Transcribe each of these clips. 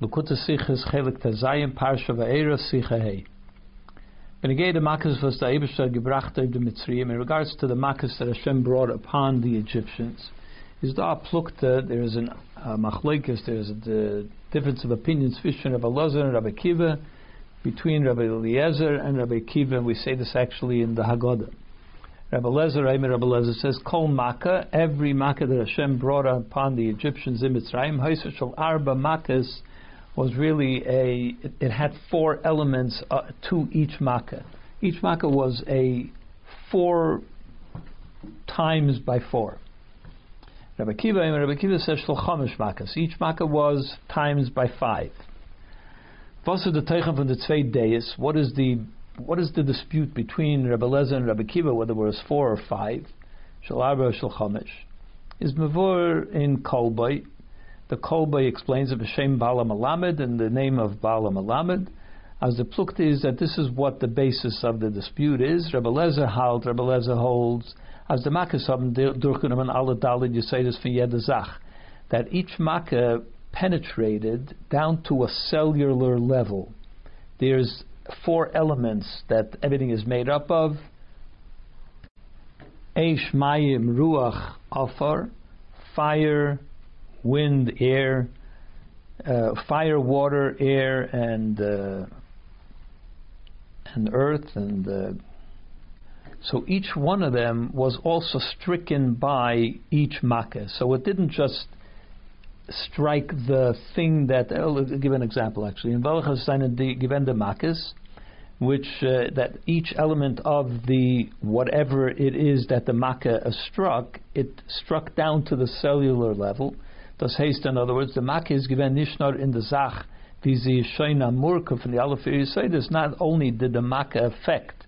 Likkutei Sichos Chelek Tazayim Parsha Va'era Sicha Hei. When again the Makkahs was the Ebershter gebracht of the Mitzrayim in regards to the Makkahs that Hashem brought upon the Egyptians, is da plukta, there is an uh, machlekes, there is a difference of opinions between Rabbi Lazar and Rabbi Kiva, between Rabbi Eliezer and Rabbi Kiva, and we say this actually in the Haggadah. Rabbi Lezer, Rabbi Lezer says, Kol Makkah, every Makkah that Hashem brought upon the Egyptians in Mitzrayim, Haisa Shal Arba Makkahs, was really a, it, it had four elements uh, to each Makkah. Each Makkah was a four times by four. Rabbi Kiva, Rabbi Kiva says Shal Chamish Makkahs. Each Makkah was times by five. What is the what is the dispute between Rabbi Lezer and Rabbi Kiva, whether it was four or five, Shal Arba or Shal Chamish, is Mavur in Kolbay. The Kolbay explains of Hashem Bala Malamed and the name of Bala Malamed. As the Plukta is that this is what the basis of the dispute is. Rabbi Lezer held, Rabbi Lezer holds, as the Makkah haben durchgenommen alle Dalid Yisaitis von jeder Zach, that each Makkah penetrated down to a cellular level. There's four elements that everything is made up of. Eish, Mayim, Ruach, Afar, fire, wind, air, uh, fire, water, air, and uh, and earth, and uh, so each one of them was also stricken by each makkah. So it didn't just strike the thing that. I'll give an example actually. In Valachas given the makkahs, which uh, that each element of the whatever it is that the makkah struck, it struck down to the cellular level. Das heißt, in other words, the makkah is given nishnar in the zach, vizi shoina murka from the aleph This Not only did the makkah affect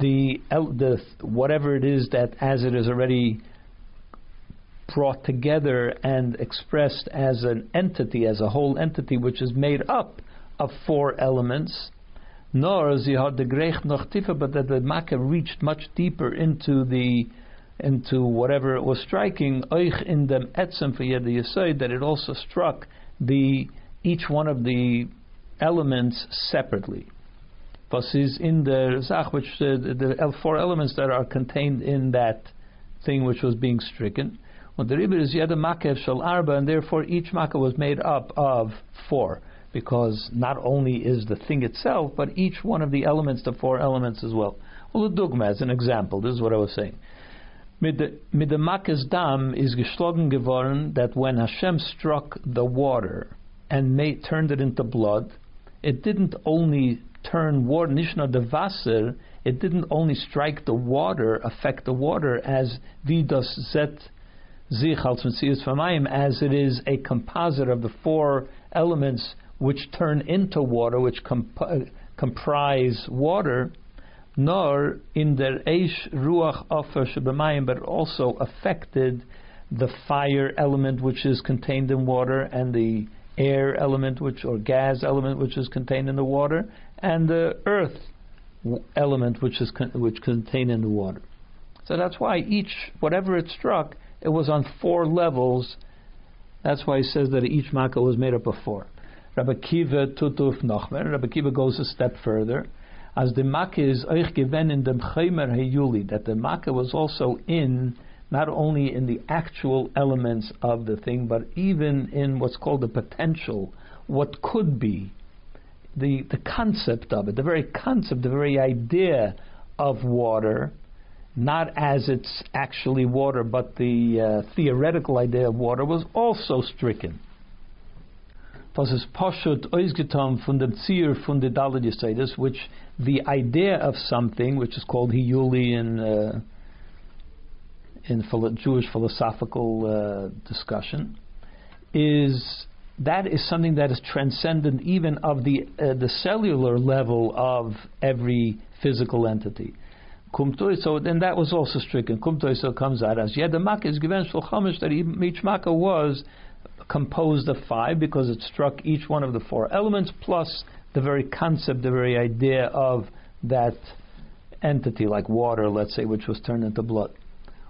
the the whatever it is that as it is already brought together and expressed as an entity, as a whole entity, which is made up of four elements nor sie had the greich noch but that the makkah reached much deeper into the into whatever it was striking, euch in dem etzem for that it also struck the each one of the elements separately. Was is in the zach, which uh, the four elements that are contained in that thing which was being stricken. Well, the ribber is yed makkah shal arba, and therefore each makkah was made up of four because not only is the thing itself, but each one of the elements, the four elements as well. Well, the dogma as an example, this is what I was saying. Mit the Makes Dam is geschlagen geworden that when Hashem struck the water and made, turned it into blood, it didn't only turn water, nishna the Wasser, it didn't only strike the water, affect the water as vidas zet zich als as it is a composite of the four elements which turn into water, which comp- uh, comprise water, nor in the Eish Ruach Afer Shebemayim, but also affected the fire element which is contained in water and the air element which or gas element which is contained in the water and the earth element which is con- which contained in the water. So that's why each whatever it struck, it was on four levels. That's why he says that each makkah was made up of four. Rabbi Kiva tutuf nochmer. Rabbi Kiva goes a step further. As the Makkah is euch gewen in dem Chaymer Heyuli, that the Makkah was also in not only in the actual elements of the thing, but even in what's called the potential, what could be, the the concept of it, the very concept, the very idea of water, not as it's actually water, but the uh, theoretical idea of water was also stricken was es poshut oizgetam von dem Zier von der Dalit Yisaitis, which the idea of something, which is called Hiyuli in uh, in philo- Jewish philosophical uh, discussion, is that is something that is transcendent even of the uh, the cellular level of every physical entity. So then that was also stricken. So comes out as yeah, the makkah is given shulchamish that each makkah was composed of five because it struck each one of the four elements plus the very concept, the very idea of that entity, like water, let's say, which was turned into blood.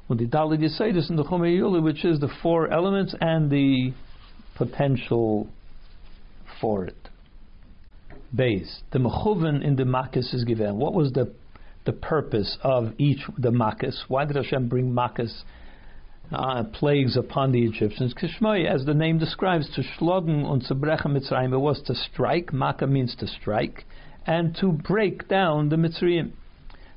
When the Dalid Yisaitis in the Chumei which is the four elements and the potential for it. Base. The mechuven in the makkis is given. What was the the purpose of each the makkis? Why did Hashem bring makkis uh, plagues upon the Egyptians? Kishmoy, as the name describes, to shlogen und zu brechen Mitzrayim, it was to strike. Makkah means to strike, and to break down the Mitzrayim.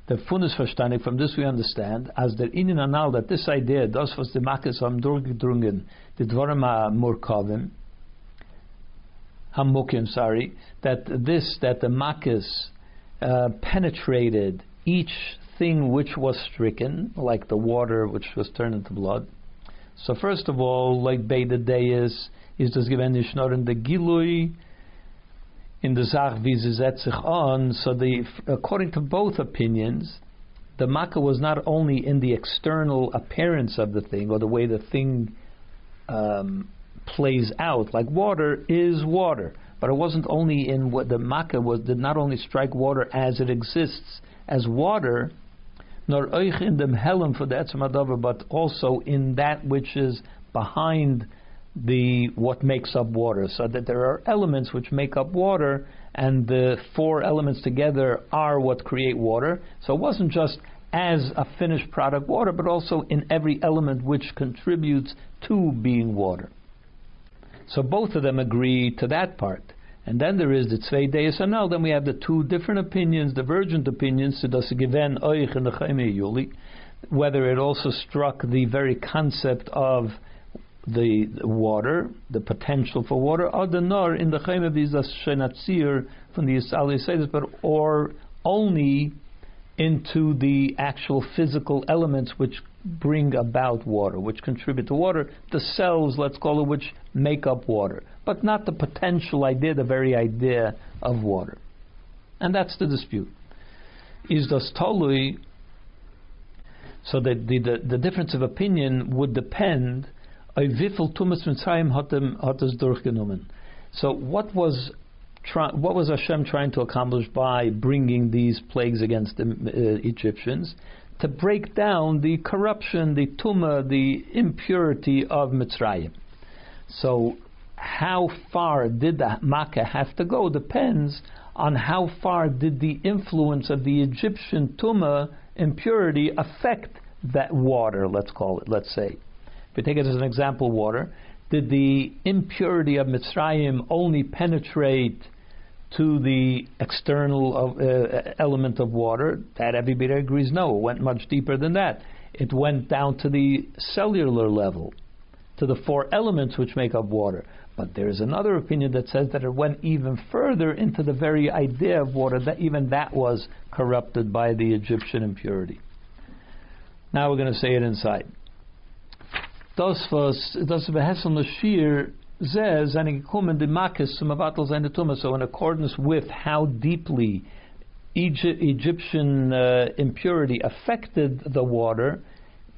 The Funis verstanding from this we understand as the inin anal that this idea, das was the makkis am durchgedrungen, the dvorim murkavim, hamukim, sorry, that this, that the makkis uh, penetrated each thing which was stricken, like the water which was turned into blood. So first of all, like Beide Deis, is das given in the Gilui, in the Zach wie on. So the, according to both opinions, the makkah was not only in the external appearance of the thing or the way the thing um, plays out. Like water is water, but it wasn't only in what the makkah was. Did not only strike water as it exists as water, nor oich in dem helen for the etzem but also in that which is behind the what makes up water. So that there are elements which make up water, and the four elements together are what create water. So it wasn't just as a finished product water, but also in every element which contributes to being water. So both of them agree to that part. And then there is the Tzvei Deis Anal. Then we have the two different opinions, divergent opinions, whether it also struck the very concept of the water, the potential for water, or the nor in the Chaim of these from the Yisrael but or only into the actual physical elements which bring about water, which contribute to water, the cells, let's call it, which make up water, but not the potential idea, the very idea of water. And that's the dispute. Is das tolui? So the, the, the, the difference of opinion would depend so what was try, what was Hashem trying to accomplish by bringing these plagues against the uh, Egyptians? To break down the corruption, the tumah, the impurity of Mitzrayim. So how far did the Makkah have to go depends on how far did the influence of the Egyptian tumah impurity affect that water, let's call it, let's say If we take it as an example, water, did the impurity of Mitzrayim only penetrate to the external of, uh, element of water? That everybody agrees no. It went much deeper than that. It went down to the cellular level, to the four elements which make up water. But there is another opinion that says that it went even further into the very idea of water, that even that was corrupted by the Egyptian impurity. Now we're going to say it inside. So in accordance with how deeply Egypt, Egyptian uh, impurity affected the water,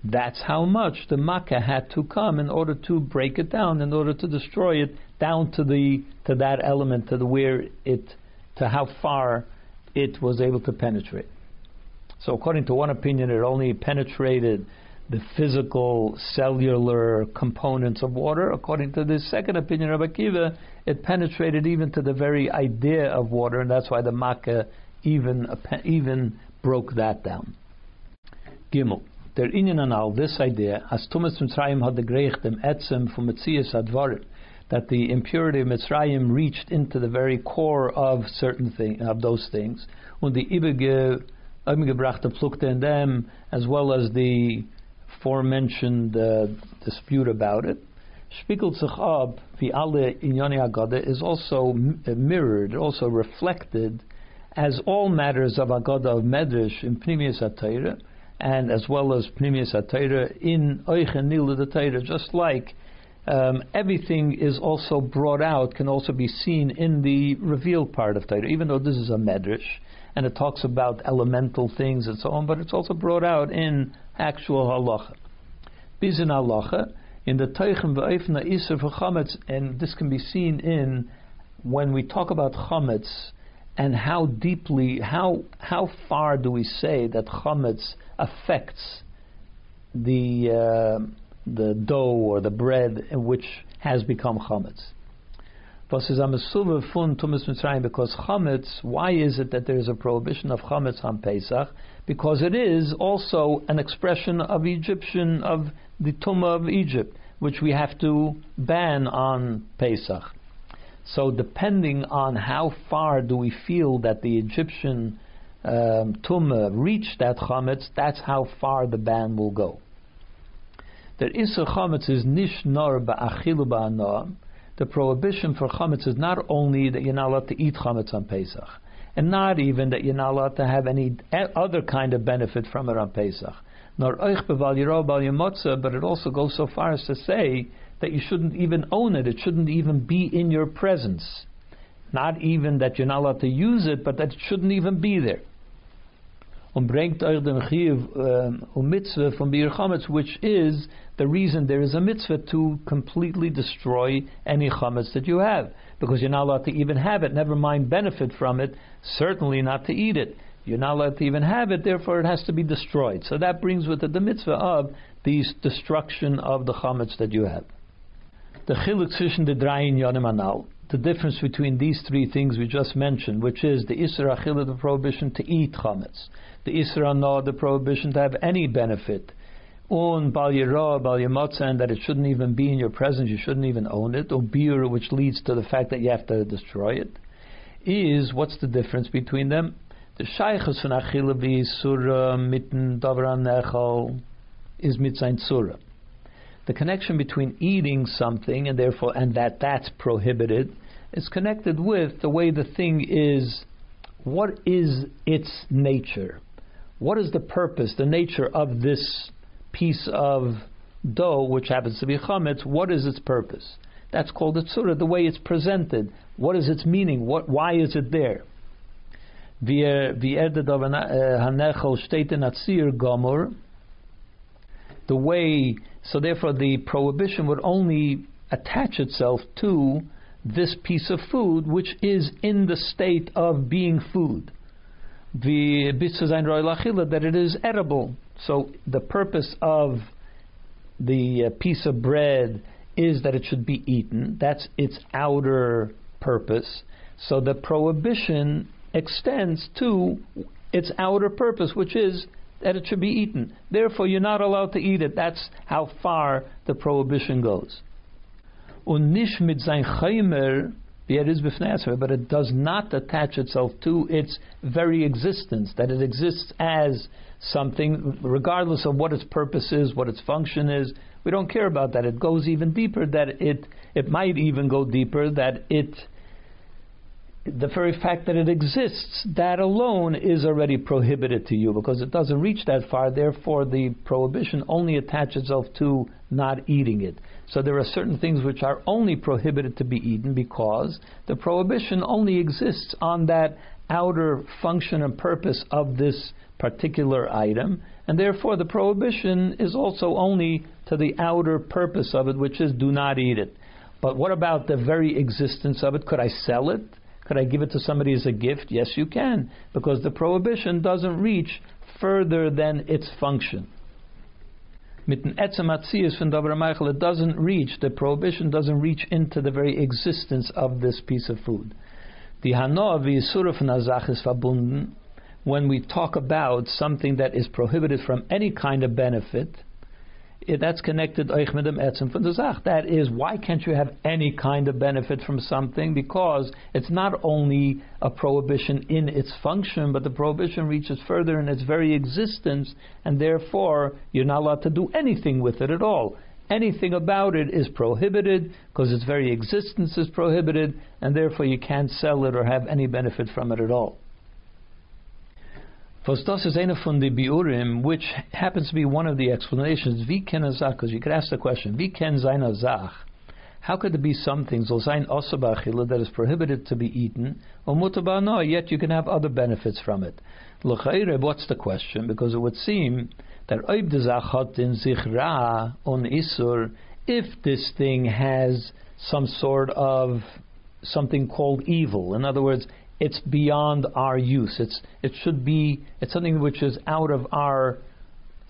that's how much the Makkah had to come in order to break it down, in order to destroy it down to the to that element, to the where it, to how far it was able to penetrate. So according to one opinion, it only penetrated the physical cellular components of water. According to the second opinion of Akiva, it penetrated even to the very idea of water, and that's why the Makkah even even broke that down. Gimel. Der Inyan anal, this idea, as Tumas Mitzrayim had the greich dem etzem from Metzias advarim, that the impurity of Mitzrayim reached into the very core of certain thing, of those things, and the ibege umgebrachte plukte in them, as well as the forementioned uh, dispute about it. Spiegelt sich ab, wie alle Agada, is also uh, mirrored, also reflected, as all matters of Agada of Medrash in Pnimius HaTeirah, and as well as Pnimius HaTeirah in Oichen Nil the Teirah, just like um, everything is also brought out, can also be seen in the revealed part of Torah, even though this is a medrash and it talks about elemental things and so on, but it's also brought out in actual halacha. Bizin halacha, in the Teichem V'Eifna Isser for Chametz, and this can be seen in when we talk about Chametz and how deeply, how, how far do we say that Chametz affects the, uh, the dough or the bread which has become Chametz. because chametz. Why is it that there is a prohibition of chametz on Pesach? Because it is also an expression of Egyptian of the tumah of Egypt, which we have to ban on Pesach. So depending on how far do we feel that the Egyptian um, tumah reached that chametz, that's how far the ban will go. The isur chametz is nish nor ba'achilu ba'anoam the prohibition for chametz is not only that you're not allowed to eat chametz on Pesach, and not even that you're not allowed to have any other kind of benefit from it on Pesach. Nor oich but it also goes so far as to say that you shouldn't even own it. It shouldn't even be in your presence. Not even that you're not allowed to use it, but that it shouldn't even be there und bringt euch den Chiyuv um, um mitzvah from Bir Chametz, which is the reason there is a mitzvah to completely destroy any chametz that you have, because you're not allowed to even have it, never mind benefit from it, certainly not to eat it. You're not allowed to even have it, therefore it has to be destroyed. So that brings with it the mitzvah of the destruction of the chametz that you have. The chiluk zwischen the drayin yonim anal, the difference between these three things we just mentioned, which is the isra achillah, the prohibition to eat chametz, the Isra no, the prohibition to have any benefit. Un bal yira, bal and that it shouldn't even be in your presence, you shouldn't even own it. Or bir, which leads to the fact that you have to destroy it. Is what's the difference between them? The shaykhus von achille surah mitten davran nechal is mitzain surah. The connection between eating something and therefore and that that's prohibited is connected with the way the thing is. What is its nature? what is the purpose, the nature of this piece of dough, which happens to be chametz? What is its purpose? That's called the tzura, the way it's presented. What is its meaning? What, why is it there? The way, so therefore the prohibition would only attach itself to this piece of food, which is in the state of being food the that it is edible. So the purpose of the uh, piece of bread is that it should be eaten. That's its outer purpose. So the prohibition extends to its outer purpose, which is that it should be eaten. Therefore, you're not allowed to eat it. That's how far the prohibition goes. But it does not attach itself to its very existence, that it exists as something, regardless of what its purpose is, what its function is. We don't care about that. It goes even deeper, that it, it might even go deeper, that it, the very fact that it exists, that alone is already prohibited to you because it doesn't reach that far. Therefore, the prohibition only attaches itself to not eating it. So there are certain things which are only prohibited to be eaten because the prohibition only exists on that outer function and purpose of this particular item, and therefore the prohibition is also only to the outer purpose of it, which is do not eat it. But what about the very existence of it? Could I sell it? Could I give it to somebody as a gift? Yes, you can, because the prohibition doesn't reach further than its function mit von Michael, it doesn't reach, the prohibition doesn't reach into the very existence of this piece of food. The Hanoah v'Yisura von Azach is verbunden when we talk about something that is prohibited from any kind of benefit, that's connected euch mit dem. That is, why can't you have any kind of benefit from something? Because it's not only a prohibition in its function, but the prohibition reaches further in its very existence, and therefore you're not allowed to do anything with it at all. Anything about it is prohibited because its very existence is prohibited, and therefore you can't sell it or have any benefit from it at all. Das is the Biurim, which happens to be one of the explanations. Wie ken er because you could ask the question, wie ken? How could there be something, so sein osabachila, that is prohibited to be eaten, or mutabano, yet you can have other benefits from it? What's the question? Because it would seem that oib hat in sich ra on isur, if this thing has some sort of something called evil, in other words, it's beyond our use. It's it should be it's something which is out of our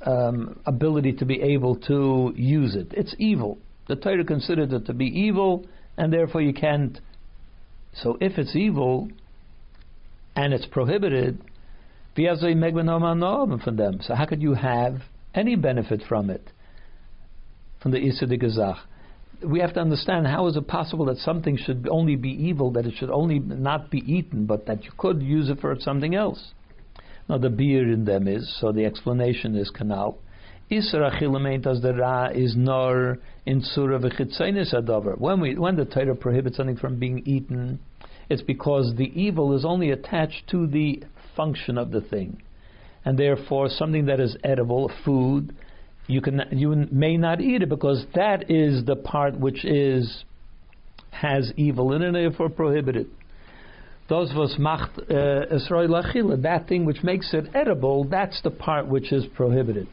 um, ability to be able to use it. It's evil. The Torah considered it to be evil, and therefore you can't So if it's evil and it's prohibited, from them. So how could you have any benefit from it? From the Isa de Gazach. We have to understand how is it possible that something should only be evil, that it should only not be eaten, but that you could use it for something else. Now the beer in them is, so the explanation is canal. Isra as the ra is nor in surah v'chitzainis adavar. When we when the Torah prohibits something from being eaten, it's because the evil is only attached to the function of the thing, and therefore something that is edible, food, you can you may not eat it because that is the part which is has evil in it, therefore prohibited. Those was macht uh, that thing which makes it edible, that's the part which is prohibited.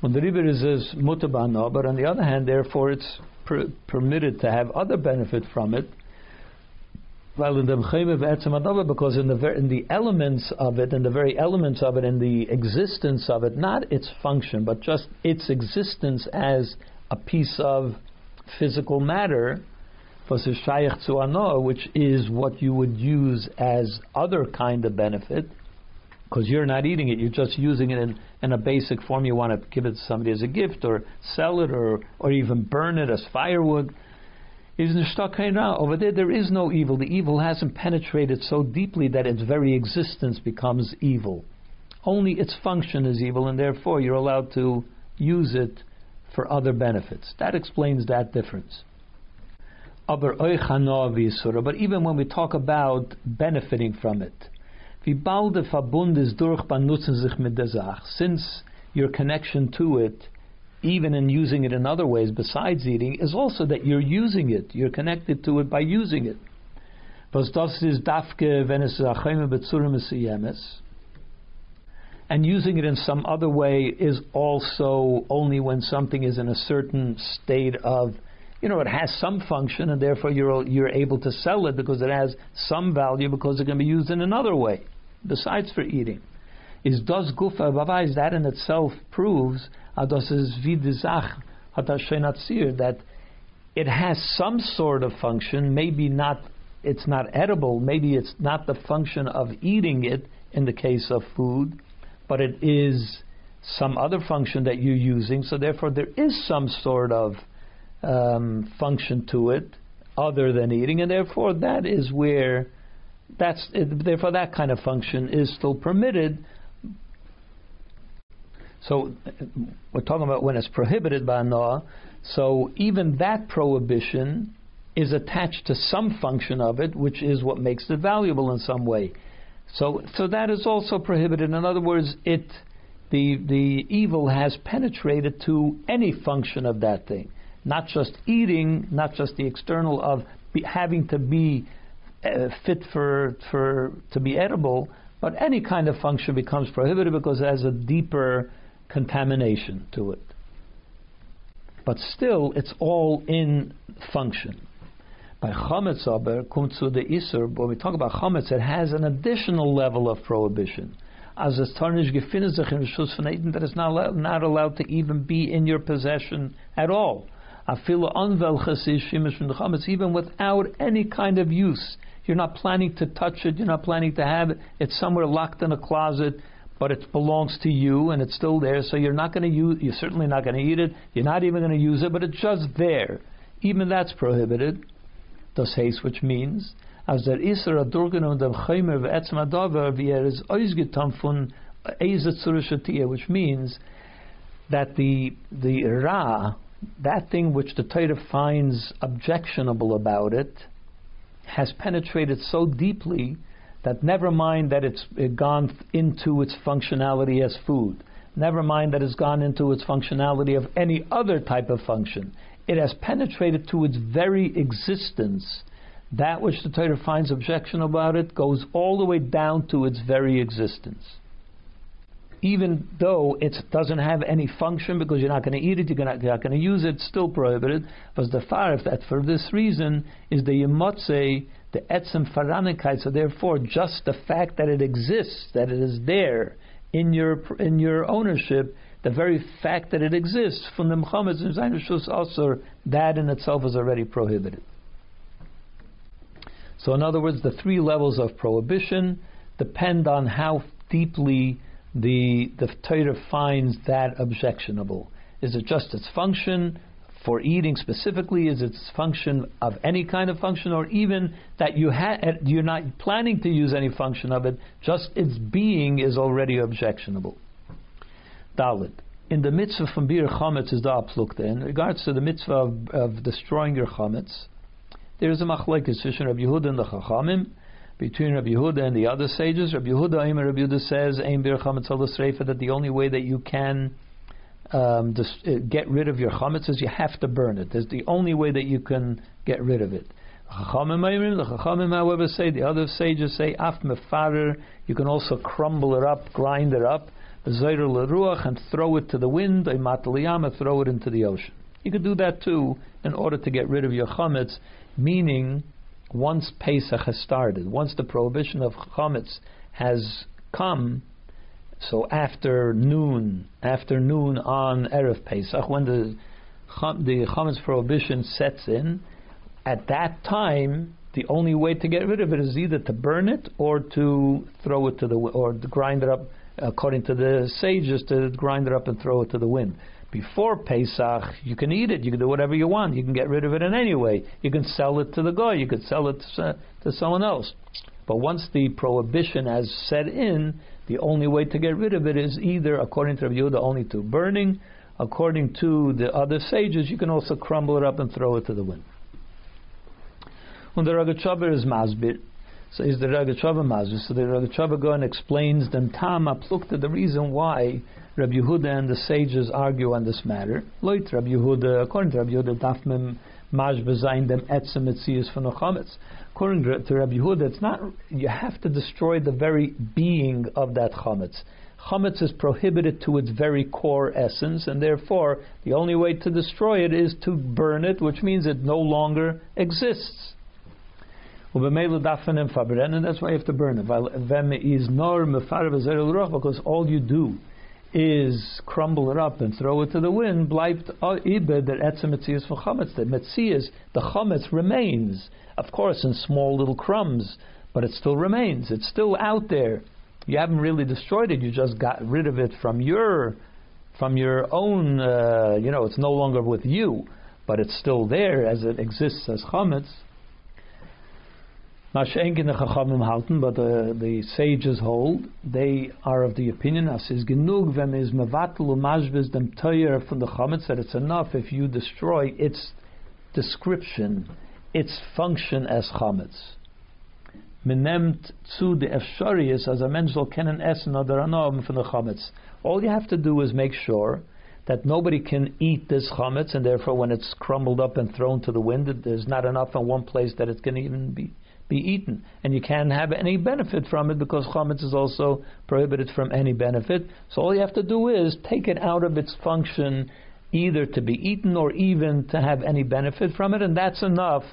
When the river is, mutabano, but on the other hand, therefore it's per- permitted to have other benefit from it, because in the ver- in the elements of it, in the very elements of it, in the existence of it, not its function, but just its existence as a piece of physical matter, which is what you would use as other kind of benefit, because you're not eating it, you're just using it in, in a basic form. You want to give it to somebody as a gift, or sell it, or or even burn it as firewood is nishtakayna. Over there, there is no evil. The evil hasn't penetrated so deeply that its very existence becomes evil. Only its function is evil, and therefore you're allowed to use it for other benefits. That explains that difference. But even when we talk about benefiting from it, since your connection to it even in using it in other ways besides eating, is also that you're using it. You're connected to it by using it. And using it in some other way is also only when something is in a certain state of, you know, it has some function, and therefore you're you're able to sell it because it has some value because it can be used in another way besides for eating. Is does gufa is that in itself proves that it has some sort of function, maybe not, it's not edible, maybe it's not the function of eating it in the case of food, but it is some other function that you're using, so therefore there is some sort of um, function to it other than eating, and therefore that is where that's therefore that kind of function is still permitted, so we're talking about when it's prohibited by Noah. So even that prohibition is attached to some function of it, which is what makes it valuable in some way. So, so that is also prohibited. In other words, it the the evil has penetrated to any function of that thing, not just eating, not just the external of be, having to be uh, fit for for to be edible, but any kind of function becomes prohibited because it has a deeper contamination to it. But still, it's all in function. By chametz aber kommt zu the iser. When we talk about chametz, it has an additional level of prohibition. As es tarnish gefindet sich in Rishus that is not allowed, not allowed to even be in your possession at all. Afilo anvelches is shimish from the chametz, even without any kind of use. You're not planning to touch it. You're not planning to have it. It's somewhere locked in a closet but it belongs to you and it's still there, so you're not going to use. You're certainly not going to eat it. You're not even going to use it, but it's just there. Even that's prohibited. Das heißt, which means as der Isra durgen und dem Chaymer ve'etzem adavar wie er is ausgetan von which means that the the ra, that thing which the Torah finds objectionable about it, has penetrated so deeply that never mind that it's gone into its functionality as food, never mind that it's gone into its functionality of any other type of function. It has penetrated to its very existence. That which the Torah finds objection about it goes all the way down to its very existence. Even though it doesn't have any function because you're not going to eat it, you're not, not going to use it, still prohibited. But the far that for this reason is the yemotze the etzem faranikite. So therefore, just the fact that it exists, that it is there in your in your ownership, the very fact that it exists from the Muhammad also that in itself is already prohibited. So, in other words, the three levels of prohibition depend on how deeply the the Torah finds that objectionable. Is it just its function for eating specifically? Is its function of any kind of function, or even that you ha- eh, you're not planning to use any function of it? Just its being is already objectionable. Dalit. In the mitzvah from bir chametz is the aplukta. In regards to the mitzvah of, of destroying your chametz, there is a machlekes between Rabbi Yehuda and the Chachamim, between Rabbi Yehuda and the other sages. Rabbi Yehuda, Rabbi Yehuda says, Ein bir chametz that the only way that you can um, dis- uh, get rid of your chametz you have to burn it. That's the only way that you can get rid of it. The Chachamim, however, say the other sages say af mefarer. You can also crumble it up, grind it up, zayr leruach, and throw it to the wind. Imat throw it into the ocean. You could do that too in order to get rid of your chametz meaning once Pesach has started, once the prohibition of chametz has come, so after noon, after noon on erev Pesach, when the the chametz prohibition sets in, at that time the only way to get rid of it is either to burn it or to throw it to the or to grind it up, according to the sages, to grind it up and throw it to the wind before Pesach, you can eat it. You can do whatever you want. You can get rid of it in any way. You can sell it to the guy. You could sell it to, to someone else. But once the prohibition has set in, the only way to get rid of it is either, according to Rabbi Yehuda, only to burning. According to the other sages, you can also crumble it up and throw it to the wind. When the Ragachover is masbir, so is the Ragachover masbir. So the Ragachover go and explains the tam to the reason why Rabbi Yehuda and the sages argue on this matter. Loit Rabbi Yehuda, according to Rabbi Yehuda, dafmim maj bezayin dem etzem etzias from chametz. According to Rabbi Yehuda, it's not. You have to destroy the very being of that chametz. Chametz is prohibited to its very core essence, and therefore the only way to destroy it is to burn it, which means it no longer exists. And that's why you have to burn it. Because all you do is crumble it up and throw it to the wind, bleibt uh, for. The the chametz remains, of course, in small little crumbs, but it still remains. It's still out there. You haven't really destroyed it. You just got rid of it from your, from your own. Uh, you know, it's no longer with you, but it's still there as it exists as chametz. Mashenkin the but uh, the sages hold, they are of the opinion, is genug, is mevatel umashviz dem from the that it's enough if you destroy its description, its function as chametz. Menemt zu de efsharius, as a mensch soll kennen essen oder anom from the chametz. All you have to do is make sure that nobody can eat this chametz, and therefore when it's crumbled up and thrown to the wind, there's not enough in one place that it can even be be eaten, and you can't have any benefit from it because chametz is also prohibited from any benefit. So all you have to do is take it out of its function, either to be eaten or even to have any benefit from it, and that's enough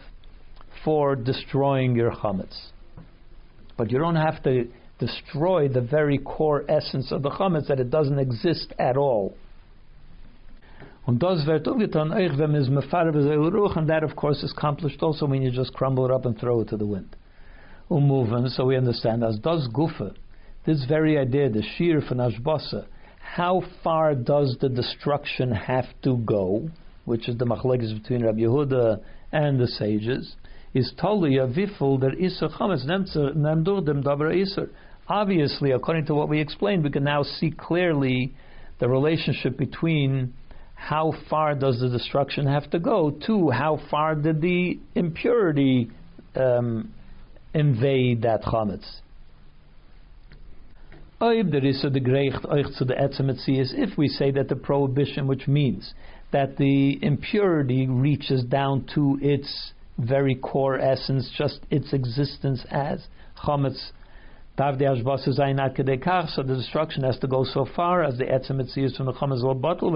for destroying your chametz. But you don't have to destroy the very core essence of the chametz that it doesn't exist at all. And that of course is accomplished also when you just crumble it up and throw it to the wind. Umuven, so we understand as does gufa, this very idea, the sheer von Ashbasa, how far does the destruction have to go, which is the machlekes between Rabbi Yehuda and the sages, is totally a viful der iser chametz nem dem daber iser. Obviously, according to what we explained, we can now see clearly the relationship between how far does the destruction have to go? To how far did the impurity um, invade that chametz? If we say that the prohibition, which means that the impurity reaches down to its very core essence, just its existence as chametz so the destruction has to go so far as the etzem is from the chametz bottle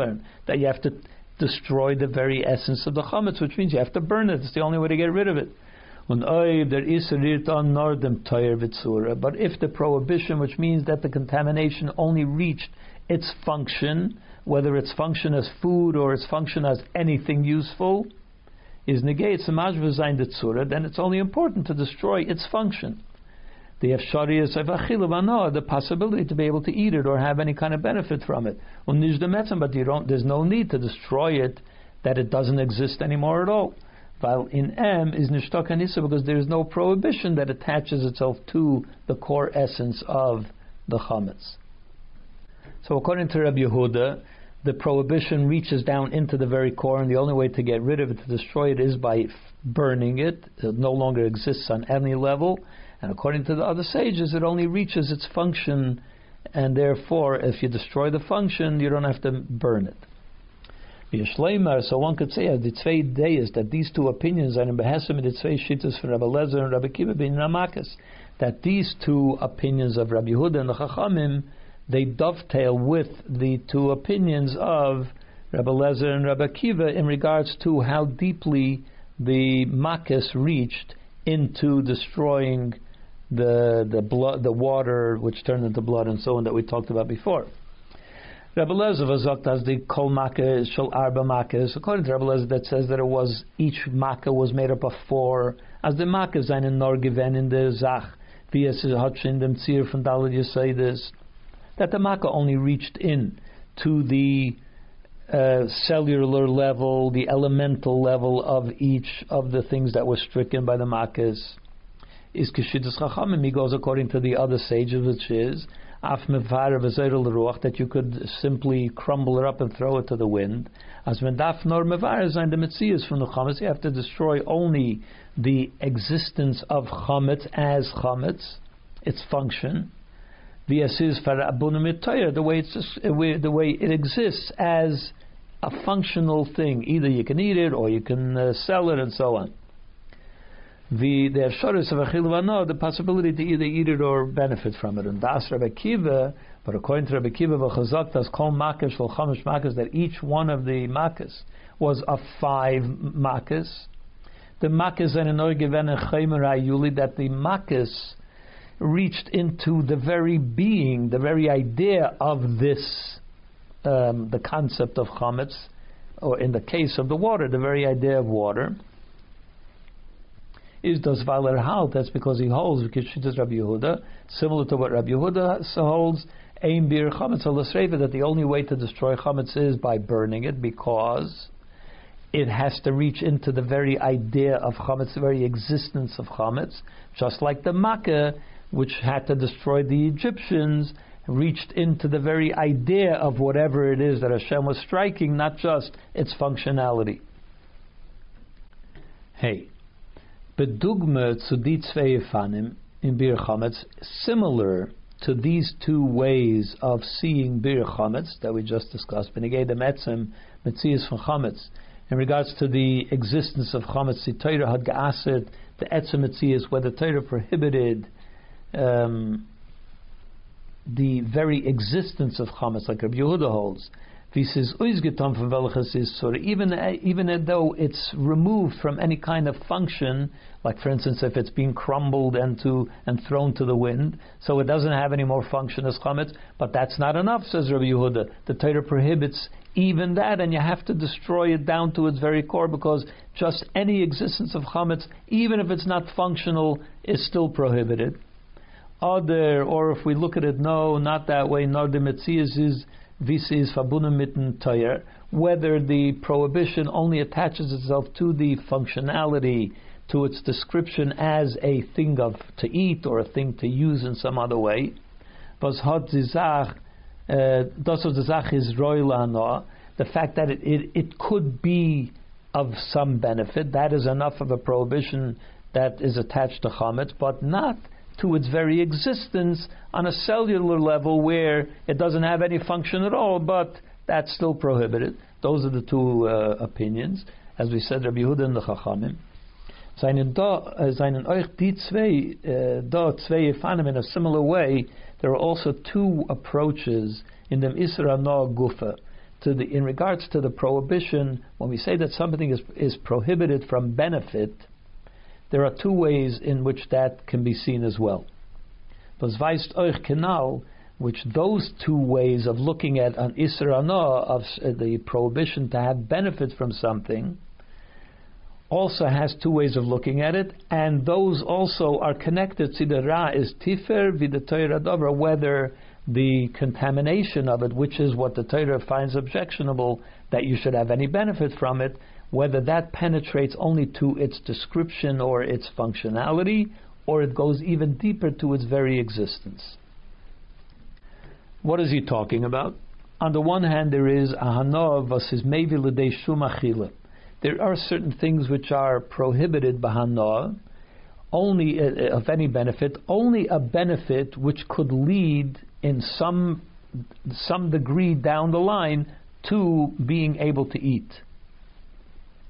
that you have to destroy the very essence of the chametz, which means you have to burn it. It's the only way to get rid of it. But if the prohibition, which means that the contamination only reached its function, whether its function as food or its function as anything useful, is negates the majvazain the tzura, then it's only important to destroy its function. The of achilu the possibility to be able to eat it or have any kind of benefit from it. But you don't. There's no need to destroy it that it doesn't exist anymore at all. While in M is nishtaka nisa because there is no prohibition that attaches itself to the core essence of the chametz. So according to Rabbi Yehuda, the prohibition reaches down into the very core, and the only way to get rid of it, to destroy it, is by burning it. It no longer exists on any level. And according to the other sages, it only reaches its function, and therefore, if you destroy the function, you don't have to burn it. So one could say uh, the tzvei days that these two opinions are in behesim the tzvei shittas for Rabbi Lezer and Rabbi Kiva bin Ramakas, that these two opinions of Rabbi Yehuda and the Chachamim they dovetail with the two opinions of Rabbi Lezer and Rabbi Kiva in regards to how deeply the Makkis reached into destroying the the blood, the water which turned into blood, and so on that we talked about before. Rabbi Lezer was as the kol makkah shel arba makkahs. According to Rabbi Lezer, that says that it was each makkah was made up of four. As the makkah in nor given in the zach, via hat in dem tzir from Dalad Yisaydes that the makkah only reached in to the uh, cellular level, the elemental level of each of the things that were stricken by the makkahs. Is Kishidus Chachamim, he goes according to the other sages, which is that you could simply crumble it up and throw it to the wind. As Mendaf Nor Mevar the Metzias from the Chametz, you have to destroy only the existence of Chametz as Chametz, its function the way it's the way it exists as a functional thing. Either you can eat it or you can uh, sell it and so on. The the assuris of achil the possibility to either eat it or benefit from it. And das Rabbi Kiva, but according to Rabbi Kiva, v'chazak das kol makas shel chamish makas that each one of the makas was a five makas. The makas and an given a that the makas reached into the very being, the very idea of this, um, the concept of chametz, or in the case of the water, the very idea of water. Is does Valer halt? That's because he holds because does Rabbi Yehuda, similar to what Rabbi Yehuda holds. Aim bir chametz that the only way to destroy chametz is by burning it because it has to reach into the very idea of chametz, the very existence of chametz, just like the makkah which had to destroy the Egyptians, reached into the very idea of whatever it is that Hashem was striking, not just its functionality. Hey, bedugma zu die zwei Fanim in Bir Chametz, similar to these two ways of seeing Bir Chametz that we just discussed, Benegay the Metzim, Metzias from Chametz, in regards to the existence of Chametz, the Torah had geaset, the Etzem Metzias, where the Torah prohibited um, the very existence of chametz, like Rabbi Yehuda holds. Even even though it's removed from any kind of function, like for instance, if it's being crumbled and to and thrown to the wind, so it doesn't have any more function as chametz. But that's not enough, says Rabbi Yehuda. The Torah prohibits even that, and you have to destroy it down to its very core because just any existence of chametz, even if it's not functional, is still prohibited other, or if we look at it, no, not that way, nor the Metzias is is fabunim mitten toyer, whether the prohibition only attaches itself to the functionality, to its description as a thing of to eat or a thing to use in some other way. Was hat zizach, uh, das of zizach is the fact that it, it, it could be of some benefit, that is enough of a prohibition that is attached to chametz, but not to its very existence on a cellular level where it doesn't have any function at all, but that's still prohibited. Those are the two uh, opinions. As we said, Rabbi Yehuda and the Chachamim. Seinen uh, euch die zwei, uh, da zwei Fanim in a similar way, there are also two approaches in the Isra No Gufa. To the, in regards to the prohibition, when we say that something is, is prohibited from benefit, there are two ways in which that can be seen as well. Das weist euch genau, which those two ways of looking at an Isra of uh, the prohibition to have benefit from something, also has two ways of looking at it, and those also are connected. See, the Ra is Tifer the Torah Dover, whether the contamination of it, which is what the Torah finds objectionable, that you should have any benefit from it, whether that penetrates only to its description or its functionality, or it goes even deeper to its very existence. What is he talking about? On the one hand, there is shum There are certain things which are prohibited bahana, only uh, of any benefit, only a benefit which could lead in some some degree down the line to being able to eat,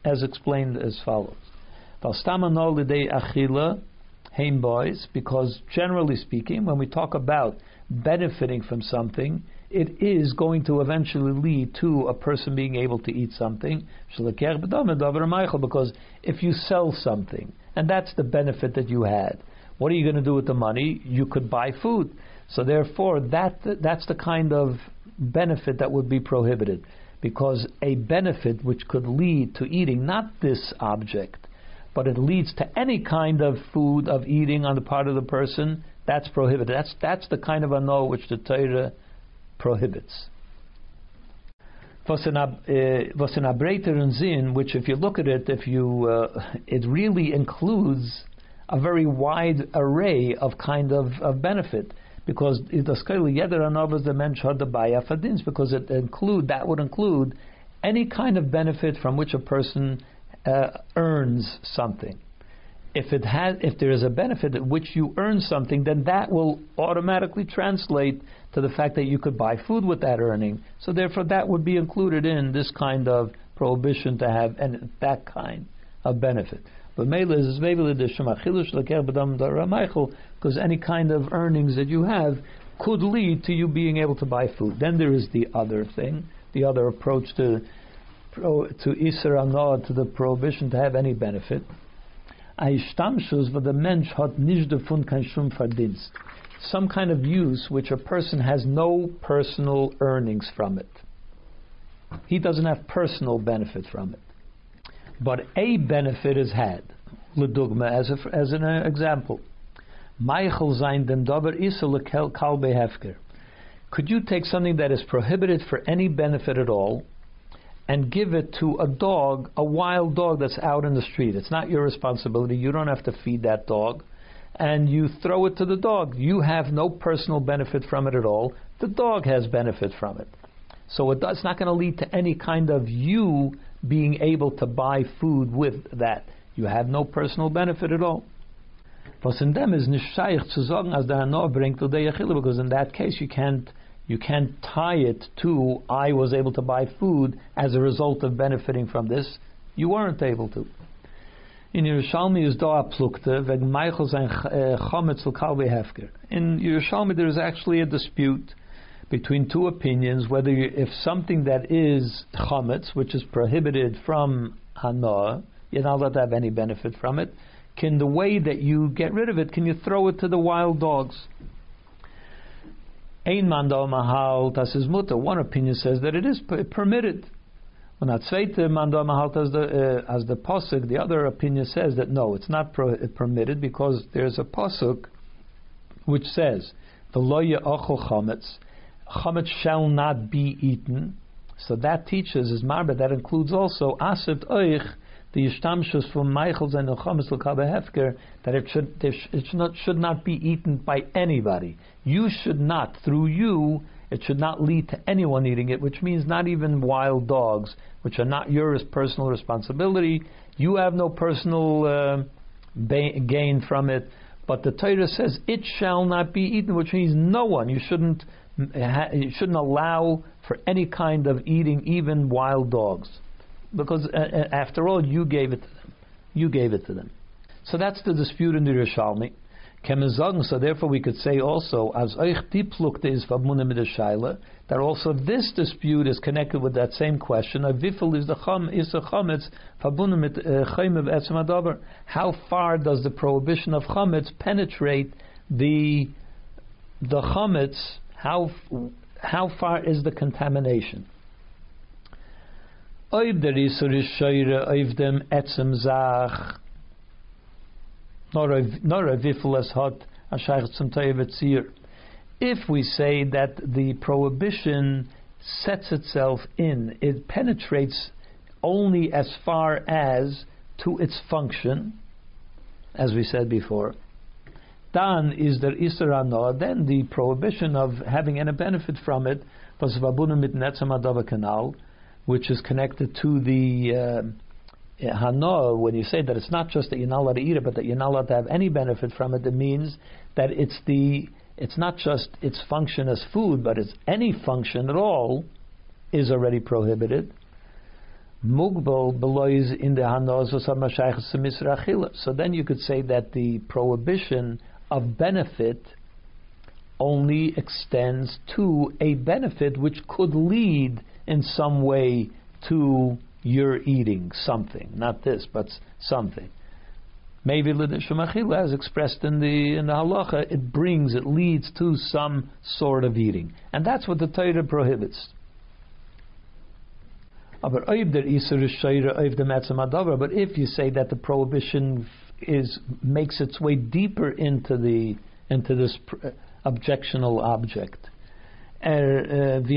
as explained as follows. boys, because generally speaking, when we talk about benefiting from something, it is going to eventually lead to a person being able to eat something. Because if you sell something, and that's the benefit that you had, what are you going to do with the money? You could buy food. So therefore, that that's the kind of benefit that would be prohibited, because a benefit which could lead to eating not this object, but it leads to any kind of food of eating on the part of the person, that's prohibited. That's that's the kind of a no which the Torah prohibits. In zin, which if you look at it, if you uh, it really includes a very wide array of kind of, of benefit because it does yeder anovas the mensch had the fadins because it include that would include any kind of benefit from which a person uh, earns something. If it has, if there is a benefit at which you earn something, then that will automatically translate to the fact that you could buy food with that earning. So therefore, that would be included in this kind of prohibition to have and that kind of benefit. But because any kind of earnings that you have could lead to you being able to buy food. Then there is the other thing, the other approach to to Isser Anod, to the prohibition to have any benefit. Some kind of use which a person has no personal earnings from it. He doesn't have personal benefit from it but a benefit is had. Ledugma, as, a, as an uh, example. Michael zain dem daber kalbe hefker. Could you take something that is prohibited for any benefit at all and give it to a dog, a wild dog that's out in the street? It's not your responsibility. You don't have to feed that dog. And you throw it to the dog. You have no personal benefit from it at all. The dog has benefit from it. So it's not going to lead to any kind of you being able to buy food with that. You have no personal benefit at all. Was in them is nicht zu sagen, als der Hanor bringt because in that case you can't you can't tie it to I was able to buy food as a result of benefiting from this. You weren't able to. In Yerushalmi is da plukte wegen Michael sein äh, chometz kalbe hefker. In Yerushalmi there is actually a dispute between two opinions whether you, if something that is chametz, which is prohibited from hanor, you're not allowed to have any benefit from it. Can the way that you get rid of it, can you throw it to the wild dogs? Ein mando mahal das is mutter. One opinion says that it is permitted. When zweite mando mahal as the uh, as the posuk, the other opinion says that no, it's not pro- permitted because there's a posuk which says the loya ochel chametz chametz shall not be eaten. So that teaches is marba. That includes also asit oich the yishtamshus from Michael's and chametz l'kabe hefker that it should it should not, should not be eaten by anybody. You should not through you. It should not lead to anyone eating it, which means not even wild dogs, which are not your personal responsibility. You have no personal uh, gain from it. But the Torah says it shall not be eaten, which means no one. You shouldn't you shouldn't allow for any kind of eating, even wild dogs, because uh, uh, after all, you gave it to them. You gave it to them. So that's the dispute in the Yerushalmi. So therefore, we could say also as is that also this dispute is connected with that same question. A vifel is the chum is the chametz uh, How far does the prohibition of chametz penetrate the the chametz how how far is the contamination? Oib der Isur is Shoyre dem etzem zach. Nor a vifulas hot ashayach zum tzir. If we say that the prohibition sets itself in, it penetrates only as far as to its function, as we said before. Dan is der Isra then the prohibition of having any benefit from it was Vabuna mit Netzam canal, which is connected to the uh, Hano. When you say that it's not just that you're not allowed to eat it, but that you're not allowed to have any benefit from it, it means that it's the it's not just its function as food, but it's any function at all is already prohibited. Beloys in the So then you could say that the prohibition of benefit only extends to a benefit which could lead in some way to your eating something, not this, but something. Maybe as expressed in the in the halacha, it brings, it leads to some sort of eating, and that's what the Torah prohibits. But if you say that the prohibition is makes its way deeper into the into this objectional object, er, uh,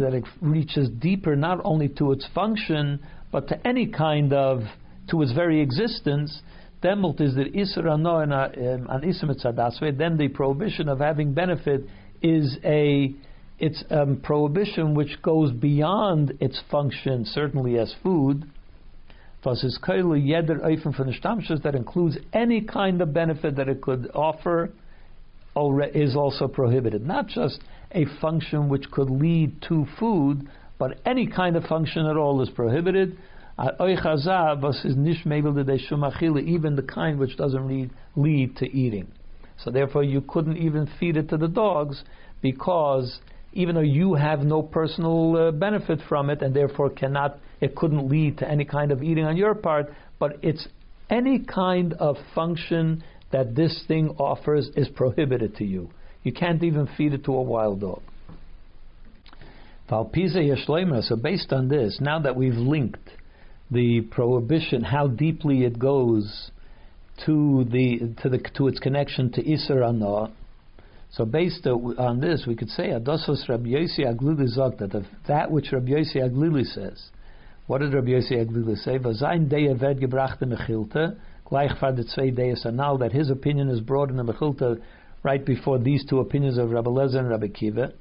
that it reaches deeper not only to its function but to any kind of to its very existence, then the prohibition of having benefit is a it's a um, prohibition which goes beyond its function, certainly as food. That includes any kind of benefit that it could offer, is also prohibited. Not just a function which could lead to food, but any kind of function at all is prohibited even the kind which doesn't lead, lead to eating. So therefore, you couldn't even feed it to the dogs because even though you have no personal uh, benefit from it and therefore cannot, it couldn't lead to any kind of eating on your part, but it's any kind of function that this thing offers is prohibited to you. You can't even feed it to a wild dog. So based on this, now that we've linked the prohibition, how deeply it goes to the to the to its connection to Isser Anah. So based on this, we could say Adosos Rabbi Yossi Aglili Zog that that which Rabbi Yossi Aglili says. What did Rabbi Yossi Aglili say? Vazayin Deya Ved Gebrachte Mechilte gleich for the zwei Deyas Anal that his opinion is brought in the Mechilte right before these two opinions of Rabbi Lezer and Rabbi Kiva.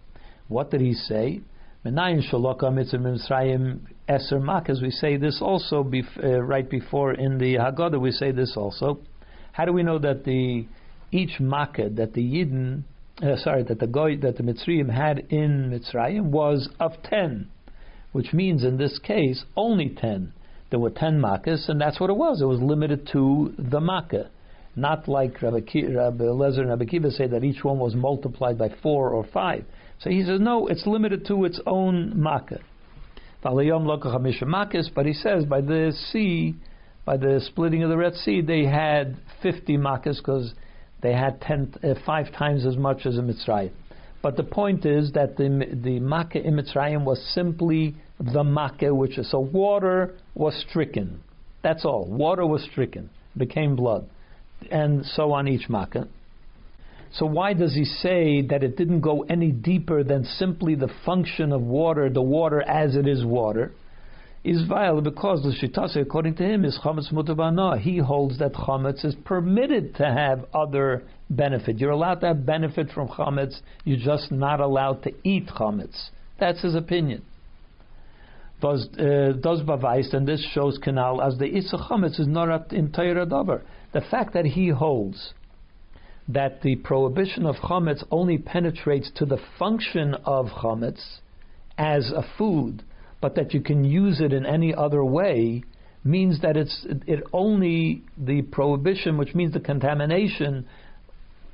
What did he say? Menayin Shaloka Mitzvah Mitzrayim Eser Makas. We say this also bef- uh, right before in the Haggadah. We say this also. How do we know that the each Makkah that the Yidden, uh, sorry, that the Goy, that the Mitzrayim had in Mitzrayim was of ten, which means in this case only ten. There were ten Makkahs, and that's what it was. It was limited to the Makkah. Not like Rabbi, Ki, Rabbi Lezer and Rabbi Kiva say that each one was multiplied by four or five. So he says, no, it's limited to its own makkah. But he says by the sea, by the splitting of the Red Sea, they had 50 makkahs because they had ten, uh, five times as much as in Mitzrayim. But the point is that the the makkah in Mitzrayim was simply the makkah, which is so water was stricken. That's all. Water was stricken, became blood, and so on each makkah. So why does he say that it didn't go any deeper than simply the function of water, the water as it is water? Is vile because the shitase, according to him, is chametz mutabana. He holds that chametz is permitted to have other benefit. You're allowed to have benefit from chametz. You're just not allowed to eat chametz. That's his opinion. Does uh, does bavais, and this shows canal as the isachametz is not in Torah davar. The fact that he holds that the prohibition of chametz only penetrates to the function of chametz as a food, but that you can use it in any other way, means that it's it only the prohibition, which means the contamination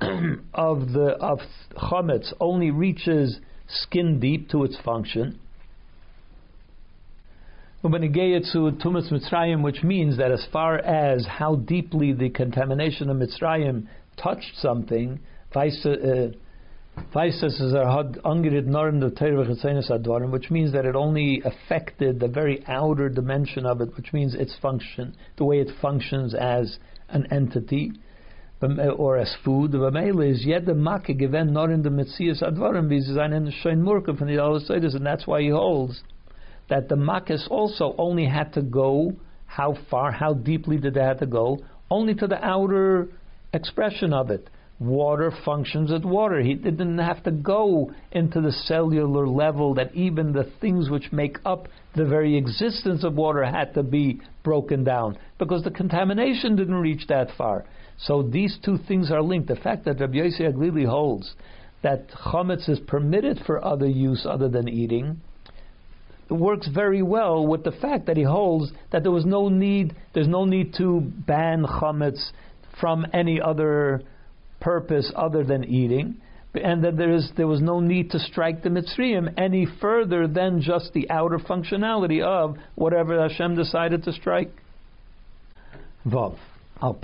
of the of chametz only reaches skin deep to its function. Tumas Mitzrayim, which means that as far as how deeply the contamination of Mitzrayim touched something, uh, which means that it only affected the very outer dimension of it, which means its function, the way it functions as an entity or as food. yet the given not in the mitzias advarim and that's why he holds that the makkes also only had to go how far, how deeply did they have to go? Only to the outer expression of it. Water functions as water. He didn't have to go into the cellular level that even the things which make up the very existence of water had to be broken down because the contamination didn't reach that far. So these two things are linked. The fact that Rabbi Yossi Aglili holds that chametz is permitted for other use other than eating works very well with the fact that he holds that there was no need, there's no need to ban chametz from any other purpose other than eating, and that there is there was no need to strike the Mitzrayim any further than just the outer functionality of whatever Hashem decided to strike. Vav. Al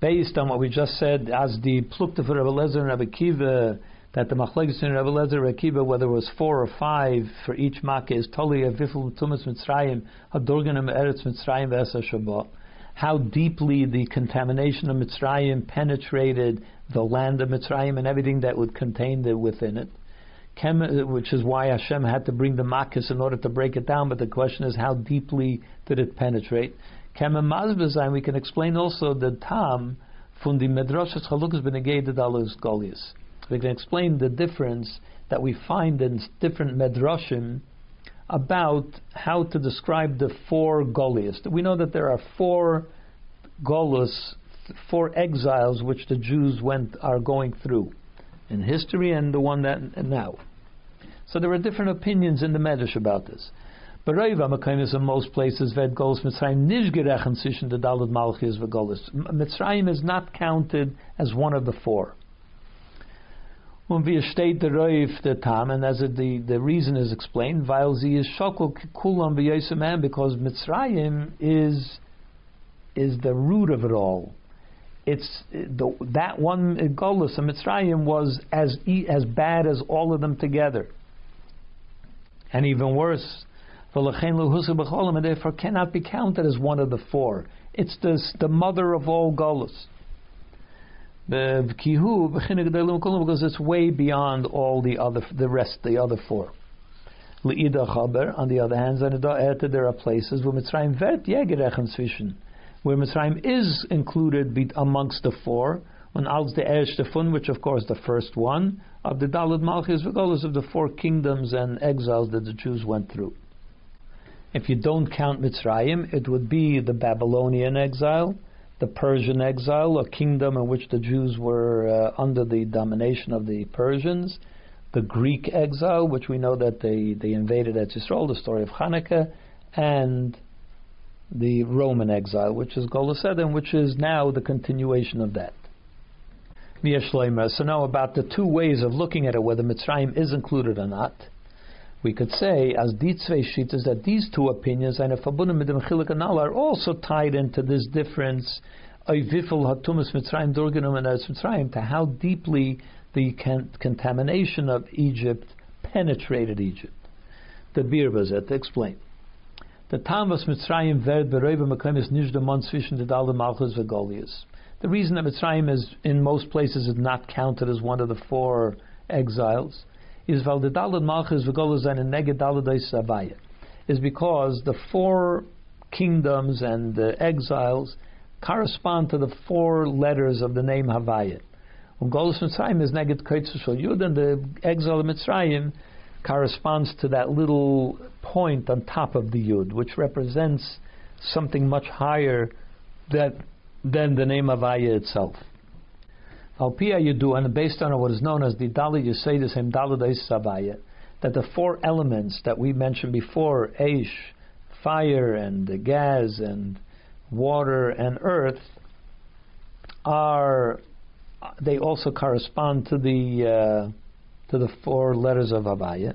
based on what we just said, as the Plukta for Rebbe Lezer and Rebbe Kiva, that the Machlekes in Rebbe Lezer and Kiva, whether it was four or five for each Makkah, is totally a Vifel Tumas Mitzrayim, Hadorganim Eretz Mitzrayim V'esa Shabbat. How deeply the contamination of Mitzrayim penetrated the land of Mitzrayim and everything that would contain it within it. which is why Hashem had to bring the Makkahs in order to break it down. But the question is, how deeply did it penetrate? we can explain also the tam from the Medrashas Chalukas Benegei Dalus Golias. We can explain the difference that we find in different Medrashim about how to describe the four Golias. We know that there are four Golas, four exiles which the Jews went are going through in history and the one that now. So there are different opinions in the Medrash about this. But Makaimis in most places Ved Golos Mitzrayim Nishgerechen zwischen the Dalit Malchis Vegolis. Mitzrayim is not counted as one of the four. When we state the Raiv the Tam, and as the, the reason is explained, while sie is shokol kulam b'yosem because Mitzrayim is is the root of it all. It's the, that one uh, Golos of Mitzrayim was as as bad as all of them together, and even worse and therefore cannot be counted as one of the four. It's the, the mother of all Golas. Because it's way beyond all the other, the rest, the other four. On the other hand, there are places where Mitzrayim vert zwischen, where Mitzrayim is included amongst the four, on als the Erstefun, which of course the first one of the Dalad Malchus Vigolas of the four kingdoms and exiles that the Jews went through. If you don't count Mitzrayim, it would be the Babylonian exile, the Persian exile, a kingdom in which the Jews were uh, under the domination of the Persians, the Greek exile, which we know that they, they invaded Eretz Yisrael, the story of Hanukkah, and the Roman exile, which is Golasedin, which is now the continuation of that. So now about the two ways of looking at it, whether Mitzrayim is included or not we could say, as die zwei Shitas, that these two opinions, eine verbunden mit dem Chilik are also tied into this difference, Oivifel hatumas Mitzrayim durgenommen as Mitzrayim, to how deeply the con- contamination of Egypt penetrated Egypt. The Birbazet to explain. The Tamas Mitzrayim werd beroiva mekemis nish demon zwischen the Dalde Malchus v'Golias. The reason that Mitzrayim is, in most places, is not counted as one of the four exiles is weil Dalad Malchus Neged Avaya, is because the four kingdoms and the exiles correspond to the four letters of the name Havaya. Golas Mitzrayim is Neged Shal Yud, and the exile of Mitzrayim corresponds to that little point on top of the Yud, which represents something much higher that, than the name Havaya itself. Alpia Yudu, and based on what is known as the Dali Yisayis Hem Daladais Sabaya, that the four elements that we mentioned before, Aish, fire and gas and water and earth, are they also correspond to the uh, to the four letters of Avaya.